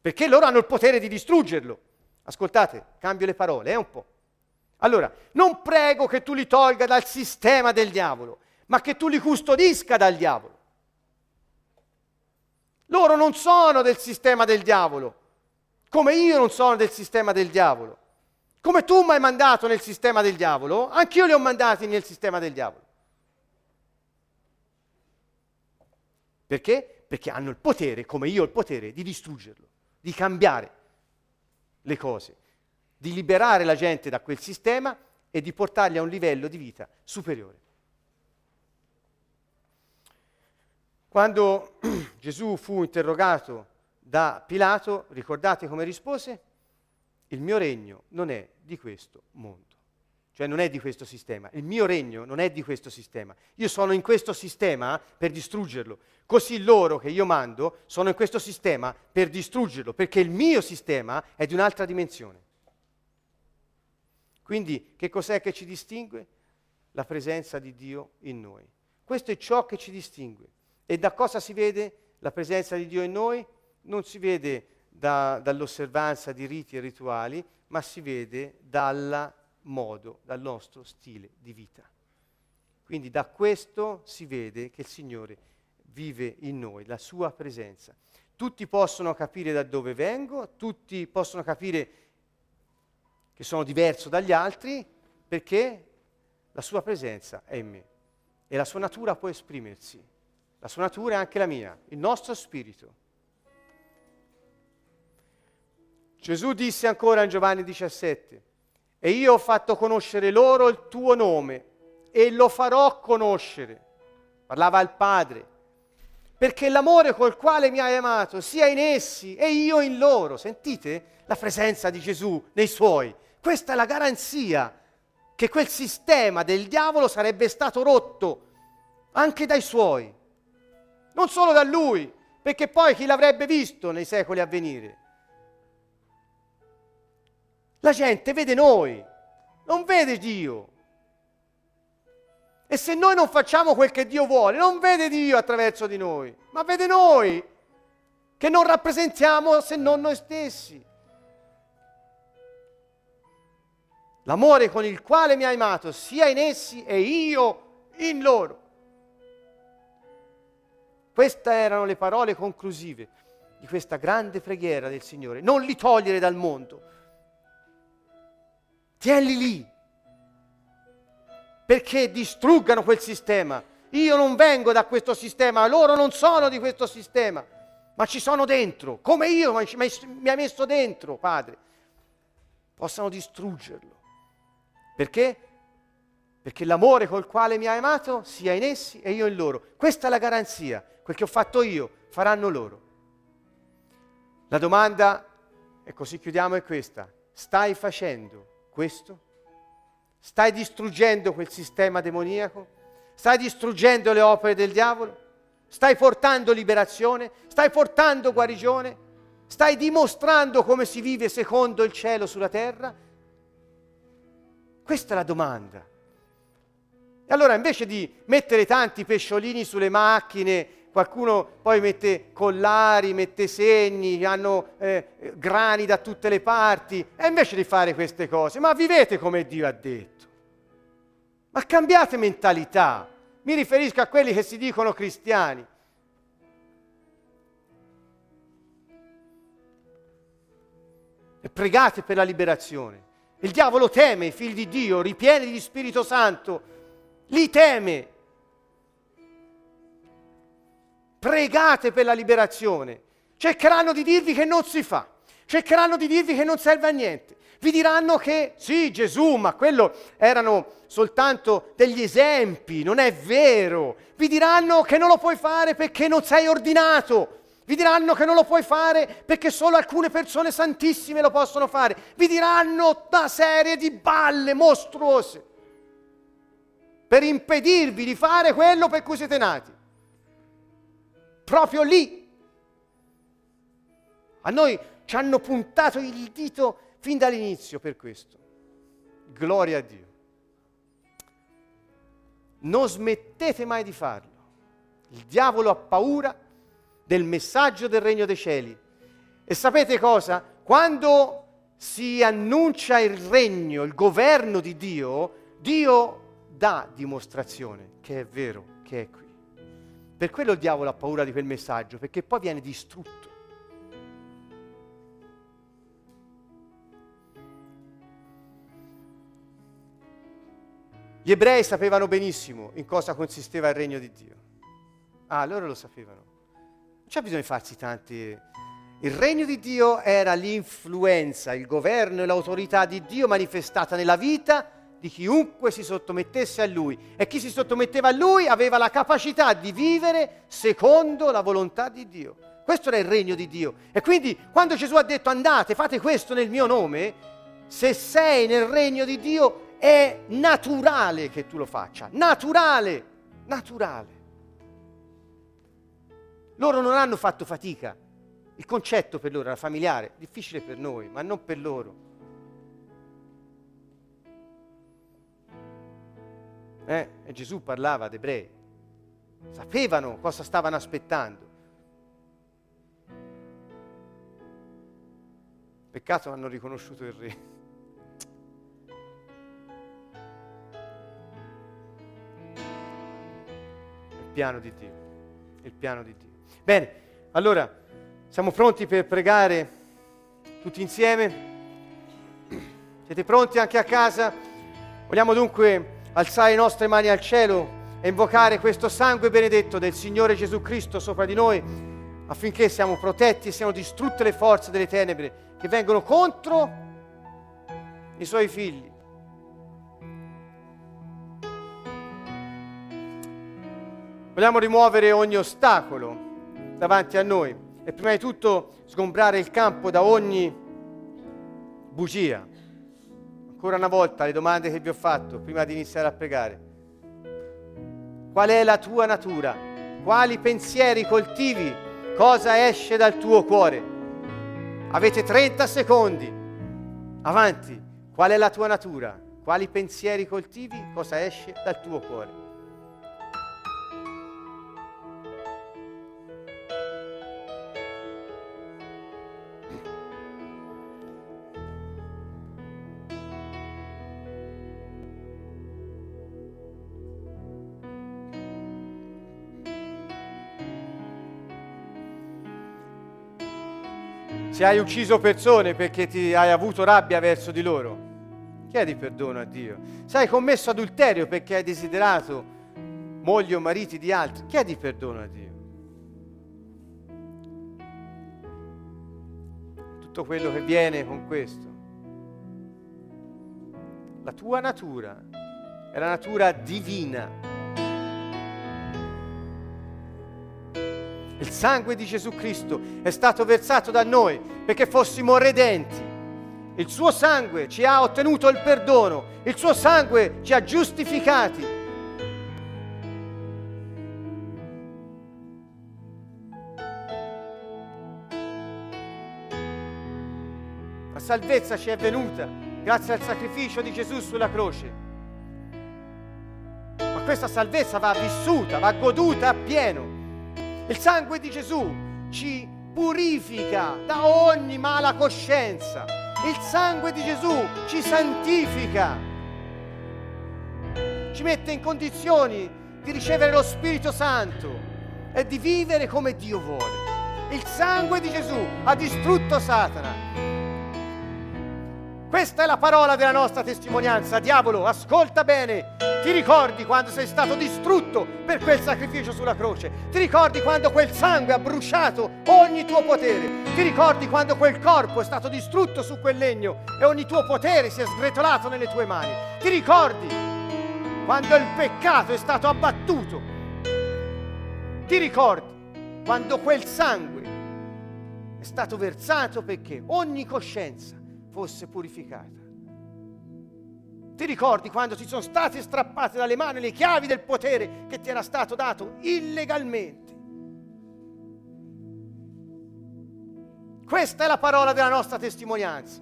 perché loro hanno il potere di distruggerlo. Ascoltate, cambio le parole, eh, un po'. Allora, non prego che tu li tolga dal sistema del diavolo, ma che tu li custodisca dal diavolo. Loro non sono del sistema del diavolo, come io non sono del sistema del diavolo. Come tu mi hai mandato nel sistema del diavolo, anch'io li ho mandati nel sistema del diavolo. Perché? Perché hanno il potere, come io ho il potere, di distruggerlo, di cambiare le cose, di liberare la gente da quel sistema e di portarli a un livello di vita superiore. Quando Gesù fu interrogato da Pilato, ricordate come rispose? il mio regno non è di questo mondo, cioè non è di questo sistema, il mio regno non è di questo sistema, io sono in questo sistema per distruggerlo, così loro che io mando sono in questo sistema per distruggerlo, perché il mio sistema è di un'altra dimensione. Quindi che cos'è che ci distingue? La presenza di Dio in noi. Questo è ciò che ci distingue. E da cosa si vede la presenza di Dio in noi? Non si vede da, dall'osservanza di riti e rituali, ma si vede dal modo, dal nostro stile di vita. Quindi da questo si vede che il Signore vive in noi, la sua presenza. Tutti possono capire da dove vengo, tutti possono capire che sono diverso dagli altri perché la sua presenza è in me e la sua natura può esprimersi. La sua natura è anche la mia, il nostro spirito. Gesù disse ancora in Giovanni 17, e io ho fatto conoscere loro il tuo nome e lo farò conoscere. Parlava al Padre, perché l'amore col quale mi hai amato sia in essi e io in loro. Sentite la presenza di Gesù nei suoi. Questa è la garanzia che quel sistema del diavolo sarebbe stato rotto anche dai suoi, non solo da lui, perché poi chi l'avrebbe visto nei secoli a venire? La gente vede noi, non vede Dio. E se noi non facciamo quel che Dio vuole, non vede Dio attraverso di noi, ma vede noi che non rappresentiamo se non noi stessi. L'amore con il quale mi hai amato sia in essi e io in loro. Queste erano le parole conclusive di questa grande preghiera del Signore. Non li togliere dal mondo, tienli lì, perché distruggano quel sistema. Io non vengo da questo sistema, loro non sono di questo sistema, ma ci sono dentro, come io mi hai messo dentro, Padre. Possano distruggerlo. Perché? Perché l'amore col quale mi hai amato sia in essi e io in loro. Questa è la garanzia. Quel che ho fatto io faranno loro. La domanda, e così chiudiamo, è questa. Stai facendo questo? Stai distruggendo quel sistema demoniaco? Stai distruggendo le opere del diavolo? Stai portando liberazione? Stai portando guarigione? Stai dimostrando come si vive secondo il cielo sulla terra? Questa è la domanda. E allora invece di mettere tanti pesciolini sulle macchine, qualcuno poi mette collari, mette segni, hanno eh, grani da tutte le parti, e invece di fare queste cose, ma vivete come Dio ha detto. Ma cambiate mentalità. Mi riferisco a quelli che si dicono cristiani. E pregate per la liberazione. Il diavolo teme i figli di Dio, ripieni di Spirito Santo, li teme. Pregate per la liberazione. Cercheranno di dirvi che non si fa, cercheranno di dirvi che non serve a niente. Vi diranno che sì, Gesù, ma quello erano soltanto degli esempi, non è vero. Vi diranno che non lo puoi fare perché non sei ordinato. Vi diranno che non lo puoi fare perché solo alcune persone santissime lo possono fare. Vi diranno una serie di balle mostruose per impedirvi di fare quello per cui siete nati. Proprio lì. A noi ci hanno puntato il dito fin dall'inizio per questo. Gloria a Dio. Non smettete mai di farlo. Il diavolo ha paura del messaggio del regno dei cieli. E sapete cosa? Quando si annuncia il regno, il governo di Dio, Dio dà dimostrazione che è vero, che è qui. Per quello il diavolo ha paura di quel messaggio, perché poi viene distrutto. Gli ebrei sapevano benissimo in cosa consisteva il regno di Dio. Ah, loro lo sapevano c'è bisogno di farsi tanti... Il regno di Dio era l'influenza, il governo e l'autorità di Dio manifestata nella vita di chiunque si sottomettesse a lui. E chi si sottometteva a lui aveva la capacità di vivere secondo la volontà di Dio. Questo era il regno di Dio. E quindi quando Gesù ha detto andate, fate questo nel mio nome, se sei nel regno di Dio è naturale che tu lo faccia. Naturale, naturale. Loro non hanno fatto fatica. Il concetto per loro era familiare, difficile per noi, ma non per loro. Eh? E Gesù parlava ad ebrei. Sapevano cosa stavano aspettando. Peccato hanno riconosciuto il re. Il piano di Dio. Il piano di Dio. Bene, allora siamo pronti per pregare tutti insieme? Siete pronti anche a casa? Vogliamo dunque alzare le nostre mani al cielo e invocare questo sangue benedetto del Signore Gesù Cristo sopra di noi affinché siamo protetti e siano distrutte le forze delle tenebre che vengono contro i suoi figli. Vogliamo rimuovere ogni ostacolo davanti a noi e prima di tutto sgombrare il campo da ogni bugia. Ancora una volta le domande che vi ho fatto prima di iniziare a pregare. Qual è la tua natura? Quali pensieri coltivi? Cosa esce dal tuo cuore? Avete 30 secondi. Avanti. Qual è la tua natura? Quali pensieri coltivi? Cosa esce dal tuo cuore? Se hai ucciso persone perché ti hai avuto rabbia verso di loro, chiedi perdono a Dio. Se hai commesso adulterio perché hai desiderato mogli o mariti di altri, chiedi perdono a Dio. Tutto quello che viene con questo. La tua natura è la natura divina Il sangue di Gesù Cristo è stato versato da noi perché fossimo redenti. Il suo sangue ci ha ottenuto il perdono, il suo sangue ci ha giustificati. La salvezza ci è venuta grazie al sacrificio di Gesù sulla croce. Ma questa salvezza va vissuta, va goduta appieno. Il sangue di Gesù ci purifica da ogni mala coscienza. Il sangue di Gesù ci santifica, ci mette in condizioni di ricevere lo Spirito Santo e di vivere come Dio vuole. Il sangue di Gesù ha distrutto Satana questa è la parola della nostra testimonianza. Diavolo, ascolta bene. Ti ricordi quando sei stato distrutto per quel sacrificio sulla croce? Ti ricordi quando quel sangue ha bruciato ogni tuo potere? Ti ricordi quando quel corpo è stato distrutto su quel legno e ogni tuo potere si è sgretolato nelle tue mani? Ti ricordi quando il peccato è stato abbattuto? Ti ricordi quando quel sangue è stato versato perché ogni coscienza fosse purificata. Ti ricordi quando ti sono state strappate dalle mani le chiavi del potere che ti era stato dato illegalmente? Questa è la parola della nostra testimonianza.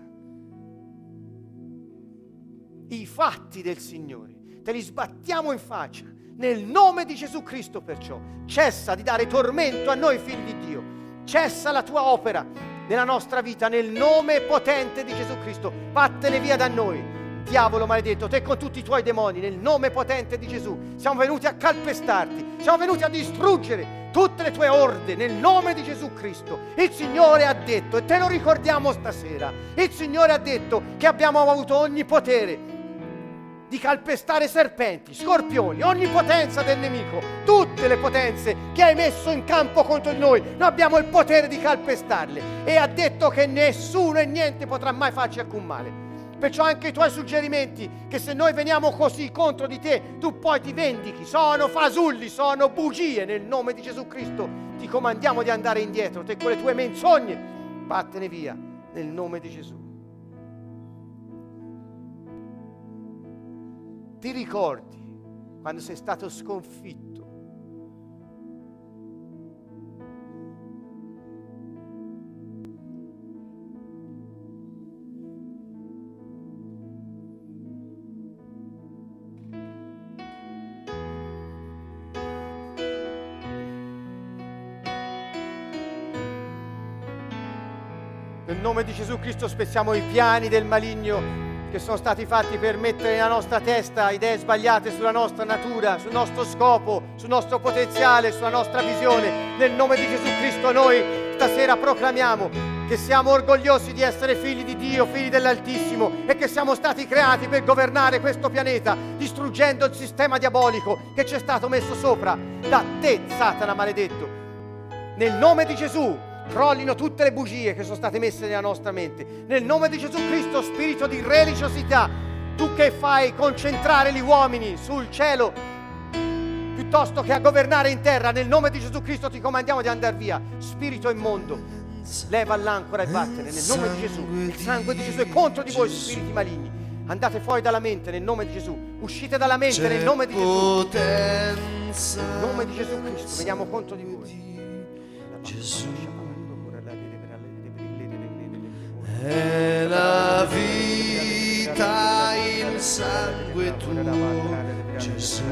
I fatti del Signore te li sbattiamo in faccia. Nel nome di Gesù Cristo perciò cessa di dare tormento a noi figli di Dio. Cessa la tua opera nella nostra vita nel nome potente di Gesù Cristo. Vattene via da noi. Diavolo maledetto, te con tutti i tuoi demoni, nel nome potente di Gesù, siamo venuti a calpestarti, siamo venuti a distruggere tutte le tue orde nel nome di Gesù Cristo. Il Signore ha detto, e te lo ricordiamo stasera, il Signore ha detto che abbiamo avuto ogni potere di calpestare serpenti, scorpioni, ogni potenza del nemico, tutte le potenze che hai messo in campo contro di noi, noi abbiamo il potere di calpestarle. E ha detto che nessuno e niente potrà mai farci alcun male. Perciò anche i tuoi suggerimenti, che se noi veniamo così contro di te, tu poi ti vendichi, sono fasulli, sono bugie, nel nome di Gesù Cristo ti comandiamo di andare indietro, te con le tue menzogne, vattene via, nel nome di Gesù. Ti ricordi quando sei stato sconfitto? Nel nome di Gesù Cristo spezziamo i piani del maligno che sono stati fatti per mettere nella nostra testa idee sbagliate sulla nostra natura, sul nostro scopo, sul nostro potenziale, sulla nostra visione. Nel nome di Gesù Cristo noi stasera proclamiamo che siamo orgogliosi di essere figli di Dio, figli dell'Altissimo e che siamo stati creati per governare questo pianeta, distruggendo il sistema diabolico che ci è stato messo sopra da te, Satana maledetto. Nel nome di Gesù crollino tutte le bugie che sono state messe nella nostra mente. Nel nome di Gesù Cristo, spirito di religiosità, tu che fai concentrare gli uomini sul cielo piuttosto che a governare in terra, nel nome di Gesù Cristo ti comandiamo di andare via. Spirito immondo, leva l'ancora e vattene, nel nome di Gesù. Il sangue di Gesù è contro di voi, spiriti maligni. Andate fuori dalla mente nel nome di Gesù. Uscite dalla mente nel nome di Gesù. Nel nome di Gesù Cristo, veniamo contro di voi. Gesù.
È la vita il sangue tuo Gesù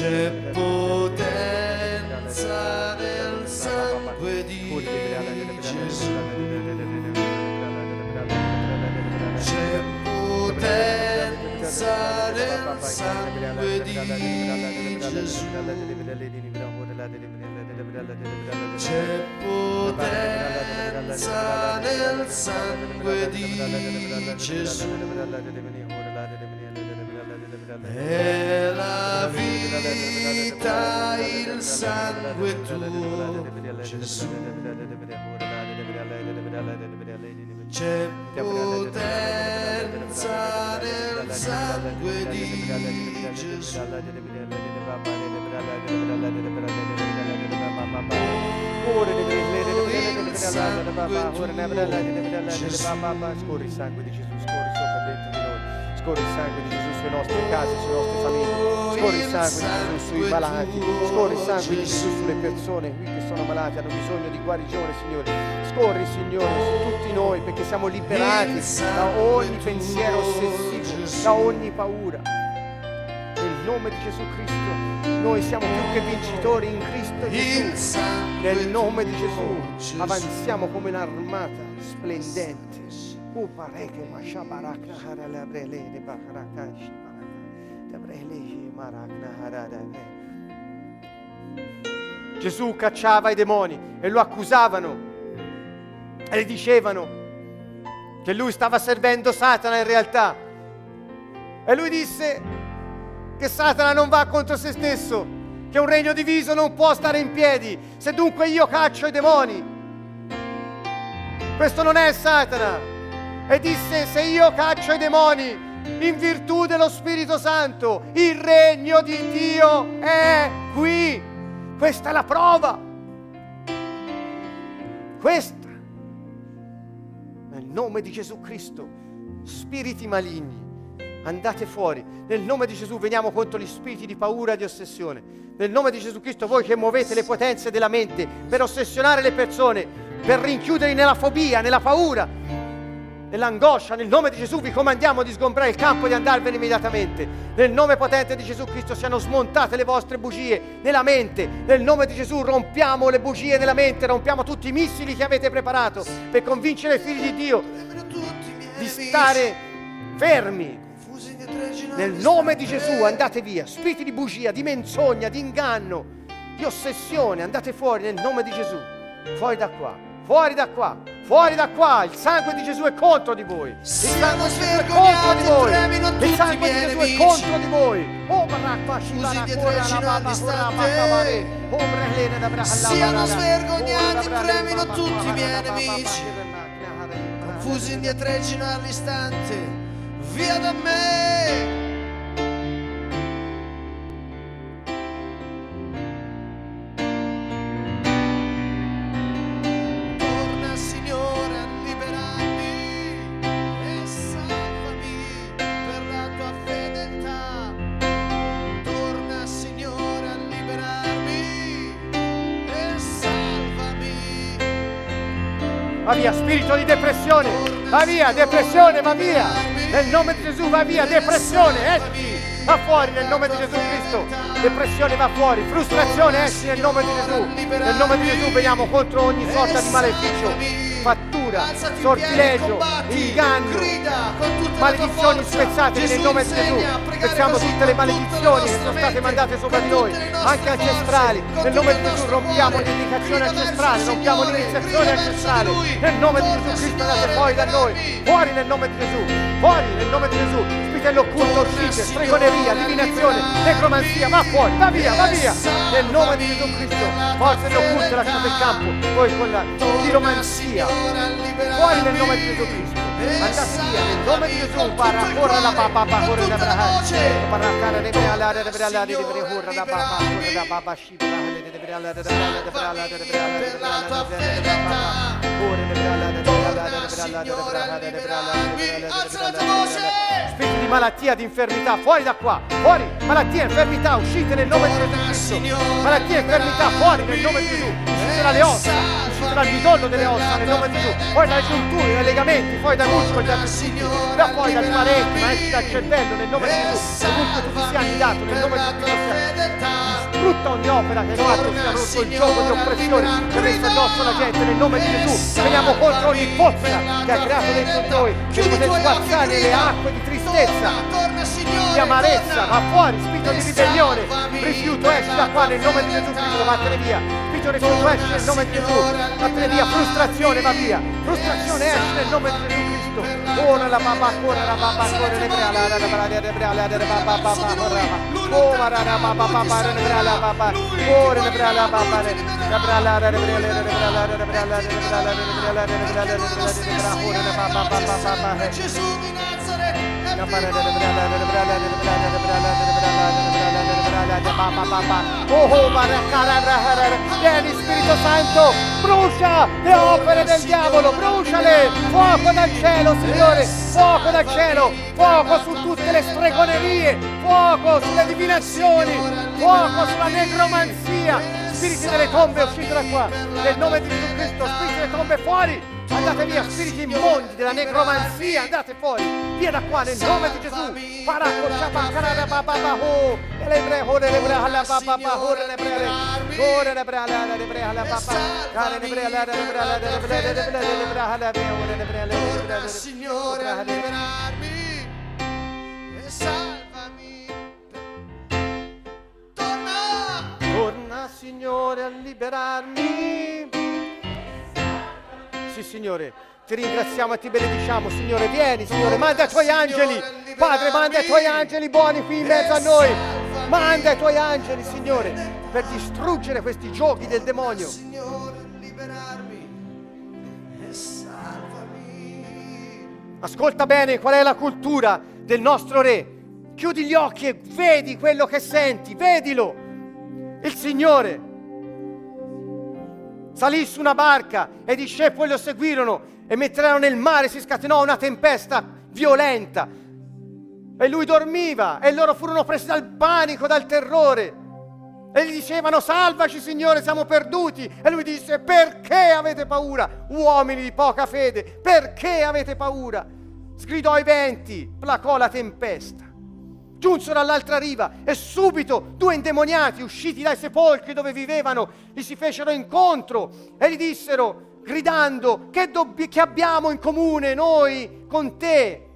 c'è potenza nel sangue di Gesù. C'è potenza nel sangue di Gesù c'è potenza nel sangue di Gesù. È la vita, il sangue tuo, Gesù. C'è potenza nel sangue di Gesù.
Scorri il sangue di Gesù, scorri sopra dentro di noi. Scorri il sangue di Gesù sulle nostre case, sulle nostre famiglie. Scorri il sangue di Gesù sui malati. Scorri il sangue di Gesù sulle persone qui che sono malate, hanno bisogno di guarigione, Signore. Scorri, Signore, su tutti noi perché siamo liberati da ogni pensiero ossessivo, da ogni paura. Nel nome di Gesù Cristo. Noi siamo più che vincitori in Cristo Gesù. Nel nome di Gesù avanziamo come un'armata splendente. Gesù cacciava i demoni e lo accusavano e gli dicevano che lui stava servendo Satana in realtà. E lui disse che Satana non va contro se stesso, che un regno diviso non può stare in piedi. Se dunque io caccio i demoni, questo non è Satana. E disse, se io caccio i demoni in virtù dello Spirito Santo, il regno di Dio è qui. Questa è la prova. Questa nel nome di Gesù Cristo, spiriti maligni, andate fuori. Nel nome di Gesù veniamo contro gli spiriti di paura e di ossessione. Nel nome di Gesù Cristo voi che muovete le potenze della mente per ossessionare le persone, per rinchiuderli nella fobia, nella paura, nell'angoscia, nel nome di Gesù vi comandiamo di sgombrare il campo e di andarvene immediatamente. Nel nome potente di Gesù Cristo siano smontate le vostre bugie nella mente. Nel nome di Gesù rompiamo le bugie nella mente, rompiamo tutti i missili che avete preparato per convincere i figli di Dio di stare fermi. Nel nome di Gesù andate via, spiriti di bugia, di menzogna, di inganno, di ossessione, andate fuori nel nome di Gesù. Fuori da qua, fuori da qua, Fuori da qua, il sangue di Gesù è contro di voi. Il sangue di Gesù è contro di voi. Il sangue di Gesù è contro di voi. Oh, baracqua,
dietro vicino all'istante. Siano svergognati, tremino tutti i miei nemici. Confusi indietreggino all'istante. Via da me.
Spirito di depressione, va via, depressione, va via, nel nome di Gesù va via, depressione, esci, va fuori nel nome di Gesù Cristo, depressione va fuori, frustrazione esci nel nome di Gesù, nel nome di Gesù veniamo contro ogni sorta di maleficio. Fattura, sortilegio, inganno, maledizioni spezzate nel nome di Gesù. Spezziamo tutte le maledizioni che sono state mandate sopra di noi, anche ancestrali. Nel nome di Gesù rompiamo l'indicazione ancestrale, rompiamo l'iniziazione ancestrale. Nel nome di Gesù Cristo andate fuori da noi, fuori nel nome di Gesù, fuori nel nome di Gesù. Spirito dell'occulto uscite, stregoneria, divinazione, necromanzia, va fuori, va via, va via. Nel nome di Gesù Cristo, forze dell'occulto lasciate il campo, poi con la chiromanzia, fuori nel nome di Gesù Cristo. Andate via nel nome di Gesù, para corra la papa, pa corre la braha, para cara de brala de brala de brehura la papa, corre la papa shibra de brala de brala de brala de brala de brala de brala corre de brala de brala de brala de brala de brala de brala Spiriti di malattia, di infermità, fuori da qua, fuori, malattia, infermità, uscite nel nome di Gesù malattia, infermità, fuori nel nome di Gesù, uscite dalle ossa, uscite dal midollo delle ossa nel nome di Gesù, fuori dalle giunture, dai legamenti, fuori dai muscoli, dai tessuti, da fuori dalle pareti, ma esci dal cervello nel nome di Gesù, ovunque tu sia annidato nel nome di Gesù, sfrutta ogni opera che hai fatto, sia rotto il gioco di oppressione che ha messo addosso la gente nel nome di Gesù, veniamo contro ogni pozza che ha creato dentro noi, che poter spazzare le acque di tristezza, di amarezza, ma fuori, spirito di ribellione, rifiuto esci da qua nel nome di Gesù Cristo, vattene via, spirito rifiuto esci nel nome di Gesù, vattene via, frustrazione va via, frustrazione esci nel nome di Gesù Cristo. Ora la baba, ora la baba, ora le brea, la la brea, la brea, la brea, baba, baba, ora ora la baba, baba, la brea, la baba, ora le brea, la baba, la brea, la la brea, la brea, la brea, la brea, la brea, la brea, la brea, la brea, la brea, ora la baba, baba, baba,
Gesù di Nazareth,
la brea, la brea, la brea, la brea, la brea, la Oh, vieni Spirito Santo, brucia le opere del diavolo, bruciale, fuoco dal cielo, Signore, fuoco dal cielo, fuoco su tutte le stregonerie, fuoco sulle divinazioni, fuoco sulla necromanzia, spiriti delle tombe uscite da qua, nel nome di Gesù Cristo, spiriti delle tombe fuori, Andate via, spiriti immondi della necromanzia, andate fuori. Via da qua nel nome di Gesù. Paracco, ciapacarada, bababa, ho. E le bre, ho, le bre, alla bababa, ho, le bre, ho, le bre, alla, le bre, alla bababa. Care le bre, alla, le bre, alla, le bre, le bre, le bre, alla, le bre, le bre, le bre,
Torna, Signore, a liberarmi e salvami. Torna,
Torna, Signore, a liberarmi. Sì, Signore, ti ringraziamo e ti benediciamo, Signore. Vieni, Signore, manda i tuoi angeli. Padre, manda i tuoi angeli buoni qui in mezzo a noi. Manda i tuoi angeli, Signore, per distruggere questi giochi del demonio.
Signore, liberarmi e salvami.
Ascolta bene qual è la cultura del nostro re. Chiudi gli occhi e vedi quello che senti, vedilo. Il Signore salì su una barca e i discepoli lo seguirono e mentre erano nel mare si scatenò una tempesta violenta. E lui dormiva e loro furono presi dal panico, dal terrore. E gli dicevano salvaci Signore siamo perduti. E lui disse perché avete paura uomini di poca fede? Perché avete paura? Sgridò i venti placò la tempesta giunsero all'altra riva e subito due indemoniati usciti dai sepolcri dove vivevano gli si fecero incontro e gli dissero gridando che, dobbi- che abbiamo in comune noi con te?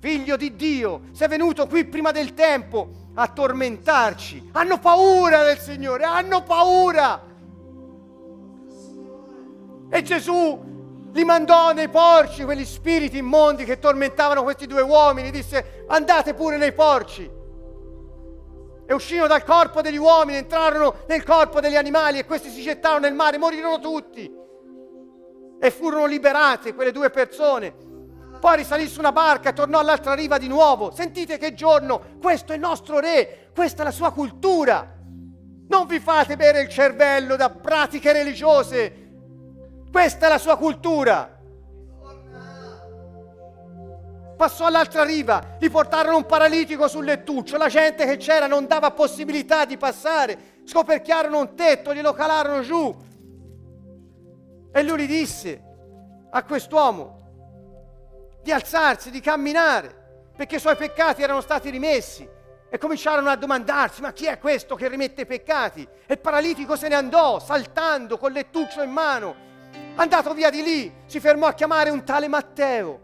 Figlio di Dio sei venuto qui prima del tempo a tormentarci. Hanno paura del Signore hanno paura. E Gesù li mandò nei porci, quegli spiriti immondi che tormentavano questi due uomini, disse andate pure nei porci. E uscirono dal corpo degli uomini, entrarono nel corpo degli animali e questi si gettarono nel mare, morirono tutti. E furono liberate quelle due persone. Poi risalì su una barca e tornò all'altra riva di nuovo. Sentite che giorno, questo è il nostro re, questa è la sua cultura. Non vi fate bere il cervello da pratiche religiose, questa è la sua cultura. Passò all'altra riva, gli portarono un paralitico sul lettuccio, la gente che c'era non dava possibilità di passare, scoperchiarono un tetto, glielo calarono giù. E lui gli disse a quest'uomo di alzarsi, di camminare, perché i suoi peccati erano stati rimessi. E cominciarono a domandarsi, ma chi è questo che rimette i peccati? E il paralitico se ne andò, saltando, col lettuccio in mano. Andato via di lì, si fermò a chiamare un tale Matteo.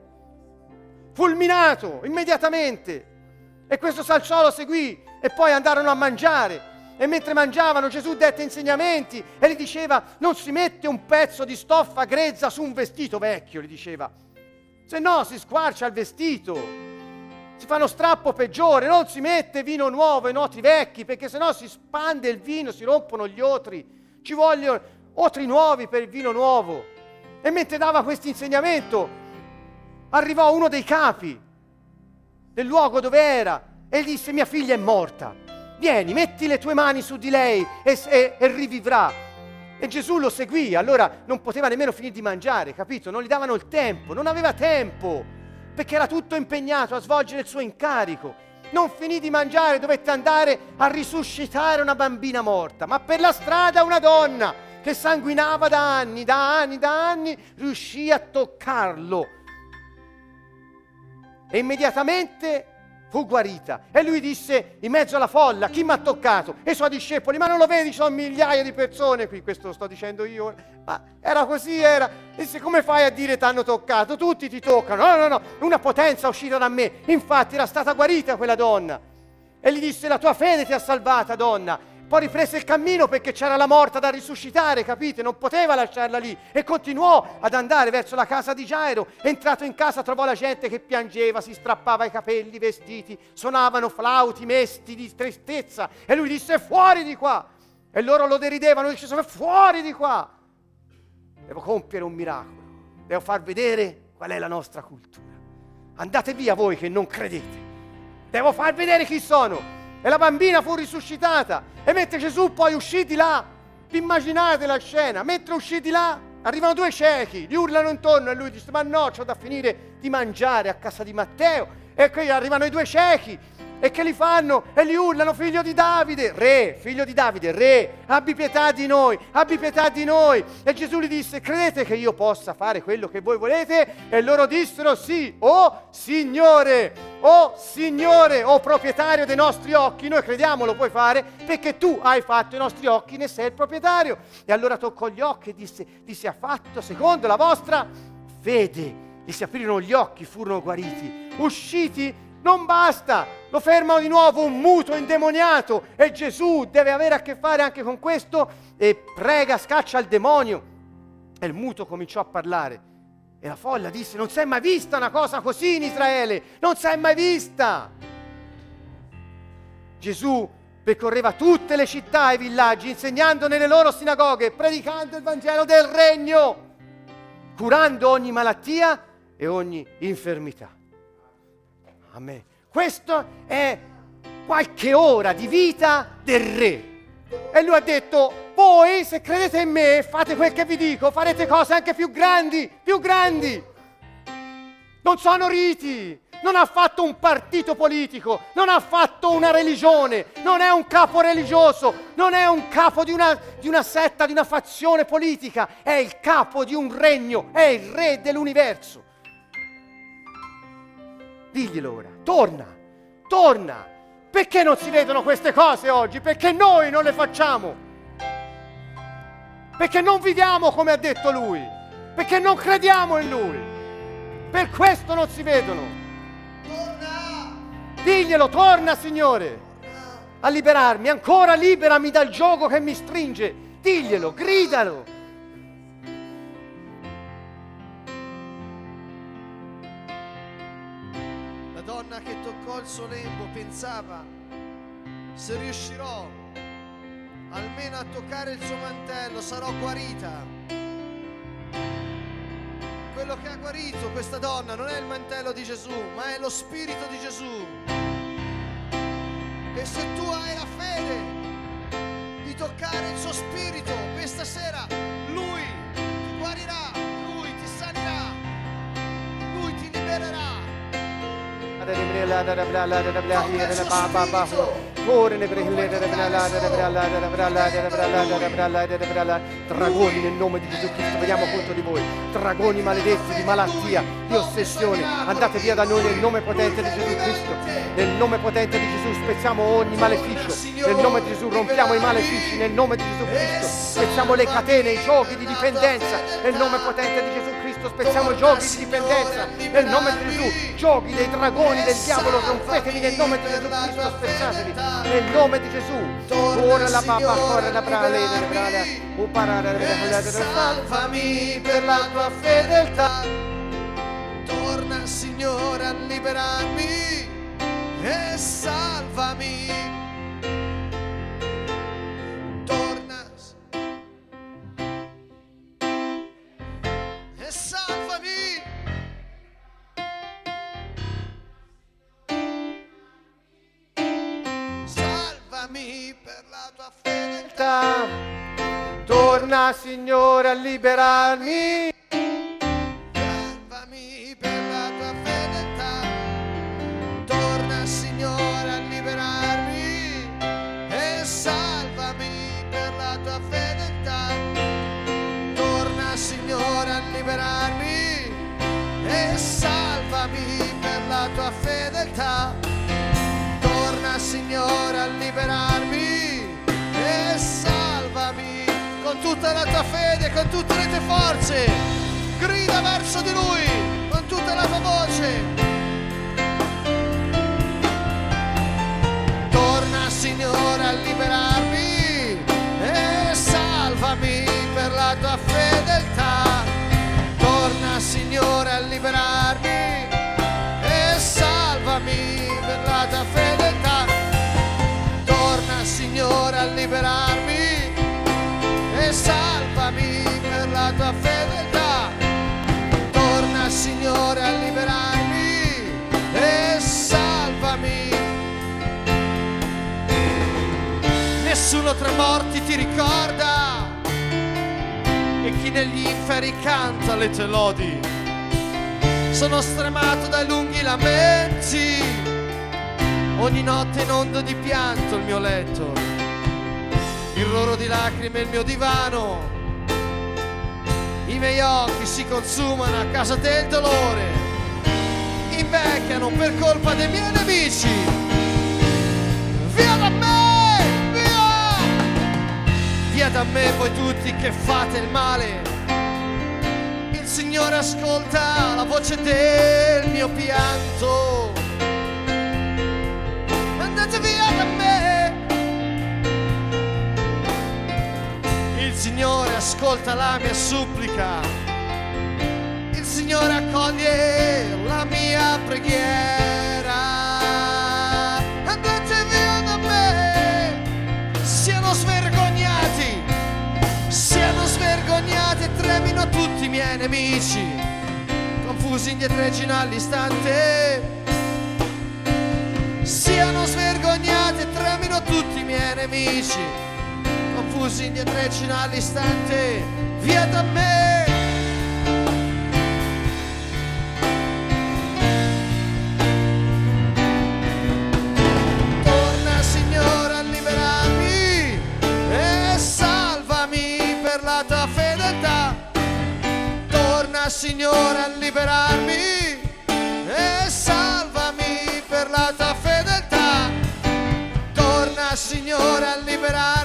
Fulminato immediatamente. E questo salciò lo seguì e poi andarono a mangiare. E mentre mangiavano Gesù dette insegnamenti e gli diceva non si mette un pezzo di stoffa grezza su un vestito vecchio, gli diceva. Se no si squarcia il vestito si fa uno strappo peggiore, non si mette vino nuovo in otri vecchi, perché sennò si spande il vino, si rompono gli otri. Ci vogliono otri nuovi per il vino nuovo. E mentre dava questo insegnamento, arrivò uno dei capi del luogo dove era e gli disse: Mia figlia è morta. Vieni, metti le tue mani su di lei e, e, e rivivrà. E Gesù lo seguì, allora non poteva nemmeno finire di mangiare, capito? Non gli davano il tempo, non aveva tempo perché era tutto impegnato a svolgere il suo incarico. Non finì di mangiare, dovette andare a risuscitare una bambina morta, ma per la strada una donna che sanguinava da anni, da anni, da anni, riuscì a toccarlo. E immediatamente fu guarita. E lui disse in mezzo alla folla, chi mi ha toccato? E i suoi discepoli, ma non lo vedi, sono migliaia di persone qui, questo lo sto dicendo io. Ma era così, era. Disse, come fai a dire ti hanno toccato? Tutti ti toccano. No, no, no, una potenza è uscita da me. Infatti era stata guarita quella donna. E gli disse, la tua fede ti ha salvata, donna. Poi riprese il cammino perché c'era la morta da risuscitare, capite? Non poteva lasciarla lì e continuò ad andare verso la casa di Gairo. Entrato in casa trovò la gente che piangeva, si strappava i capelli, i vestiti, suonavano flauti mesti di tristezza e lui disse fuori di qua. E loro lo deridevano, dice fuori di qua. Devo compiere un miracolo, devo far vedere qual è la nostra cultura. Andate via voi che non credete. Devo far vedere chi sono. E la bambina fu risuscitata. E mentre Gesù poi uscì di là, immaginate la scena, mentre uscì di là, arrivano due ciechi, gli urlano intorno e lui dice, ma no, c'ho da finire di mangiare a casa di Matteo. E qui arrivano i due ciechi e che li fanno e li urlano, figlio di Davide, re, figlio di Davide, re, abbi pietà di noi, abbi pietà di noi. E Gesù gli disse, credete che io possa fare quello che voi volete? E loro dissero sì, oh Signore, oh Signore, oh proprietario dei nostri occhi, noi crediamo lo puoi fare perché tu hai fatto i nostri occhi, ne sei il proprietario. E allora toccò gli occhi e disse, disse ha fatto secondo la vostra fede. Gli si aprirono gli occhi, furono guariti. Usciti non basta, lo fermano di nuovo un muto indemoniato e Gesù deve avere a che fare anche con questo e prega, scaccia il demonio. E il muto cominciò a parlare e la folla disse non si è mai vista una cosa così in Israele, non si è mai vista. Gesù percorreva tutte le città e i villaggi insegnando nelle loro sinagoghe, predicando il Vangelo del Regno, curando ogni malattia e ogni infermità. Amen. Questo è qualche ora di vita del re. E lui ha detto, voi se credete in me, fate quel che vi dico, farete cose anche più grandi, più grandi. Non sono riti, non ha fatto un partito politico, non ha fatto una religione, non è un capo religioso, non è un capo di una, di una, setta, di una fazione politica, è il capo di un regno, è il re dell'universo. Diglielo ora, torna, torna. Perché non si vedono queste cose oggi? Perché noi non le facciamo. Perché non viviamo come ha detto lui. Perché non crediamo in lui. Per questo non si vedono.
Torna!
Diglielo, torna Signore. A liberarmi, ancora liberami dal gioco che mi stringe. Diglielo, gridalo.
Pensava, se riuscirò almeno a toccare il suo mantello sarò guarita. Quello che ha guarito questa donna non è il mantello di Gesù, ma è lo spirito di Gesù. E se tu hai la fede di toccare il suo spirito questa sera, lui
Dragoni nel nome di Gesù Cristo, vediamo contro di voi. Dragoni maledetti di malattia, di ossessione, andate via da noi nel nome potente di Gesù Cristo. Nel nome potente di Gesù spezziamo ogni maleficio. Nel nome di Gesù rompiamo i malefici. Nel nome di Gesù Cristo spezziamo le catene, i giochi di dipendenza. Nel nome potente di Gesù Cristo spezziamo i giochi di dipendenza. Nel nome di Gesù, giochi dei dragoni del diavolo, rompetemi nel nome di Gesù Cristo, spezzatevi. Nel nome di Gesù. Ora la papa, ora la brale, la brale, o parare,
Salvami per la tua fedeltà. Torna, Signore, a liberarmi e salvami. Torna
Signore a liberarmi.
Salvami per la tua fedeltà. Torna, Signore, a liberarmi e salvami per la tua fedeltà. Torna, Signore, a liberarmi e salvami per la tua fedeltà. Torna, Signore, a liberarmi con tutta la tua fede, con tutte le tue forze. Grida verso di Lui con tutta la tua voce. Nessuno tra morti ti ricorda? E chi negli inferi canta le tue lodi. Sono stremato dai lunghi lamenti, ogni notte in onda di pianto il mio letto, il roro di lacrime il mio divano, i miei occhi si consumano a casa del dolore, invecchiano per colpa dei miei nemici. Via da Via da me voi tutti che fate il male. Il Signore ascolta la voce del mio pianto. Andate via da me. Il Signore ascolta la mia supplica. Il Signore accoglie la mia preghiera. Tremino tutti i miei nemici. Confusi indietreggino all'istante. Siano svergognati tremino tutti i miei nemici. Confusi indietreggino all'istante. Via da me. Signore a liberarmi e salvami per la tua fedeltà. Torna Signore a liberarmi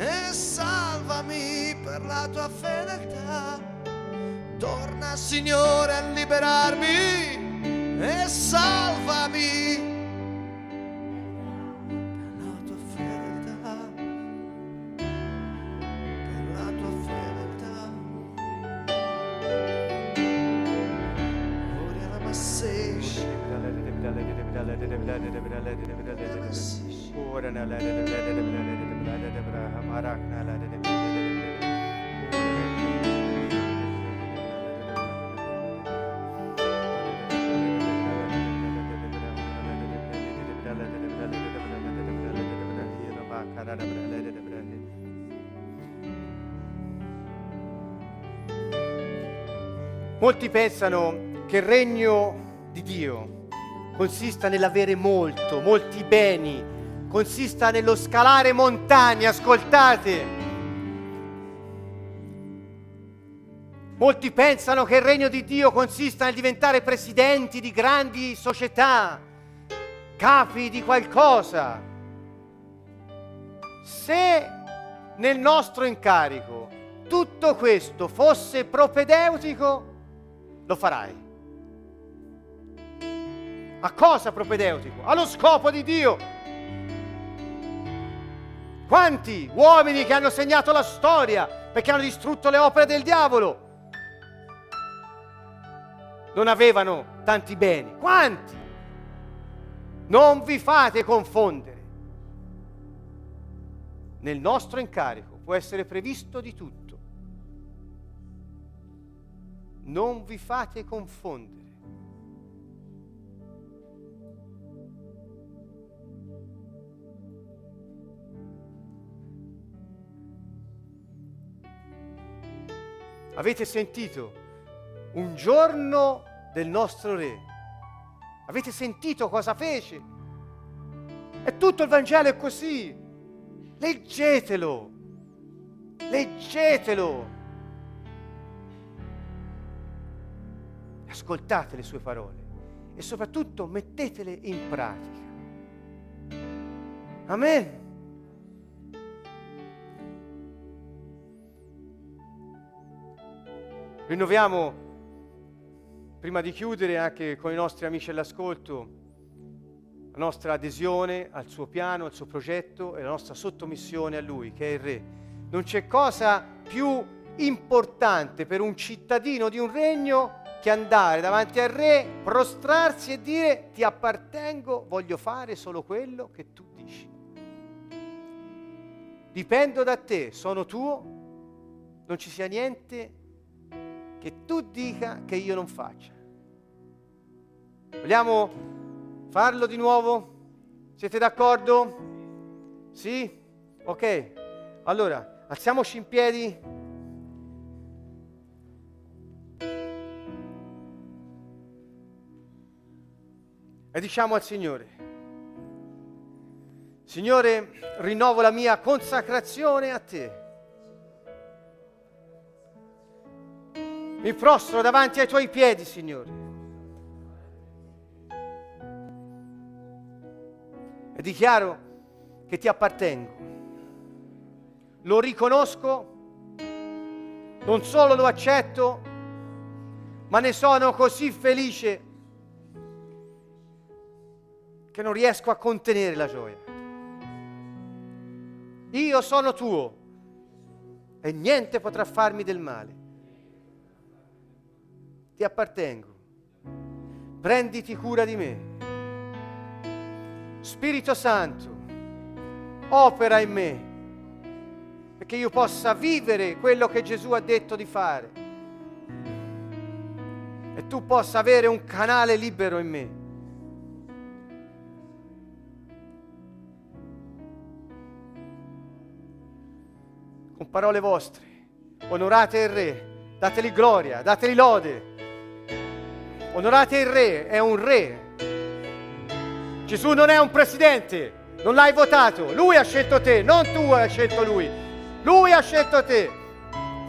e salvami per la tua fedeltà. Torna Signore a liberarmi e salvami per
Molti pensano che il regno di Dio consista nell'avere molto, molti beni, consista nello scalare montagne, ascoltate. Molti pensano che il regno di Dio consista nel diventare presidenti di grandi società, capi di qualcosa. Se nel nostro incarico tutto questo fosse propedeutico, lo farai. A cosa propedeutico? Allo scopo di Dio. Quanti uomini che hanno segnato la storia perché hanno distrutto le opere del diavolo non avevano tanti beni? Quanti? Non vi fate confondere. Nel nostro incarico può essere previsto di tutto. Non vi fate confondere. Avete sentito un giorno del nostro Re? Avete sentito cosa fece? E tutto il Vangelo è così. Leggetelo. Leggetelo. Ascoltate le sue parole e soprattutto mettetele in pratica. Amen. Rinnoviamo, prima di chiudere, anche con i nostri amici all'ascolto, la nostra adesione al suo piano, al suo progetto e la nostra sottomissione a Lui, che è il Re, Non c'è cosa più importante per un cittadino di un regno che andare davanti al re, prostrarsi e dire ti appartengo, voglio fare solo quello che tu dici. Dipendo da te, sono tuo, non ci sia niente che tu dica che io non faccia. Vogliamo farlo di nuovo? Siete d'accordo? Sì? Ok. Allora, alziamoci in piedi. E diciamo al Signore, Signore, rinnovo la mia consacrazione a te. Mi prostro davanti ai tuoi piedi, Signore. E dichiaro che ti appartengo. Lo riconosco, non solo lo accetto, ma ne sono così felice che non riesco a contenere la gioia. Io sono tuo e niente potrà farmi del male. Ti appartengo. Prenditi cura di me. Spirito Santo, opera in me perché io possa vivere quello che Gesù ha detto di fare e tu possa avere un canale libero in me con parole vostre. Onorate il Re, dateli gloria, dateli lode. Onorate il Re, è un Re. Gesù non è un presidente, non l'hai votato, lui ha scelto te, non tu hai scelto lui. Lui ha scelto te.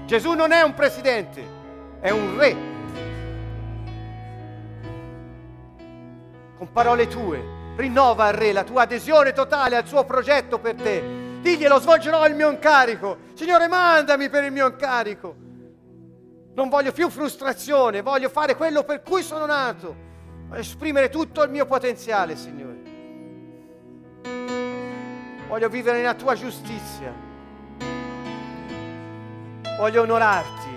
Gesù non è un presidente, è un Re. Con parole tue, rinnova al Re la tua adesione totale al suo progetto per te diglielo, svolgerò il mio incarico. Signore, mandami per il mio incarico. Non voglio più frustrazione, voglio fare quello per cui sono nato. Voglio esprimere tutto il mio potenziale, Signore. Voglio vivere nella tua giustizia. Voglio onorarti,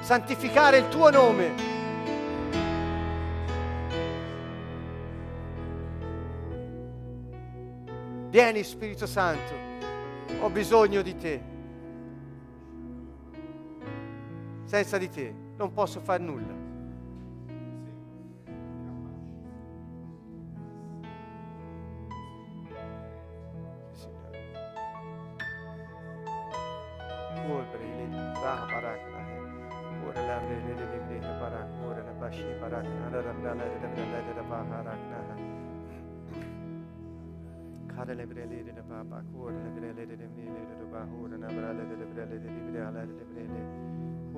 santificare il tuo nome. Vieni Spirito Santo ho bisogno di te. Senza di te non posso fare nulla. Ora la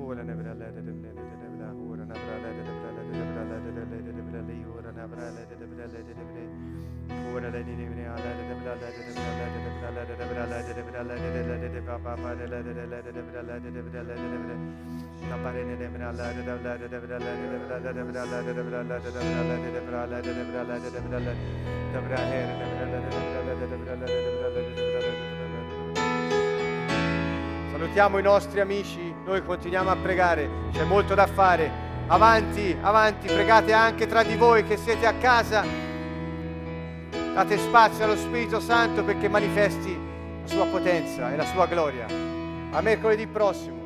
ora la bashi barak, ora la la la la la baharak na. Hare le brele de papa kur le brele de mele de bahur na brale de brele de brale de hur na brale de brele de brele hur na brale de brele de brele de brele de brele hur na brale de brele de brele hur na de brele ala de brele de brele de brele de brele de brele de brele de papa pa de de de de brele de de brele de brele na pare de brele de brele de brele de brele de brele de brele de brele de brele de brele de brele de brele Salutiamo i nostri amici, noi continuiamo a pregare, c'è molto da fare. Avanti, avanti, pregate anche tra di voi che siete a casa. Date spazio allo Spirito Santo perché manifesti la sua potenza e la sua gloria. A mercoledì prossimo.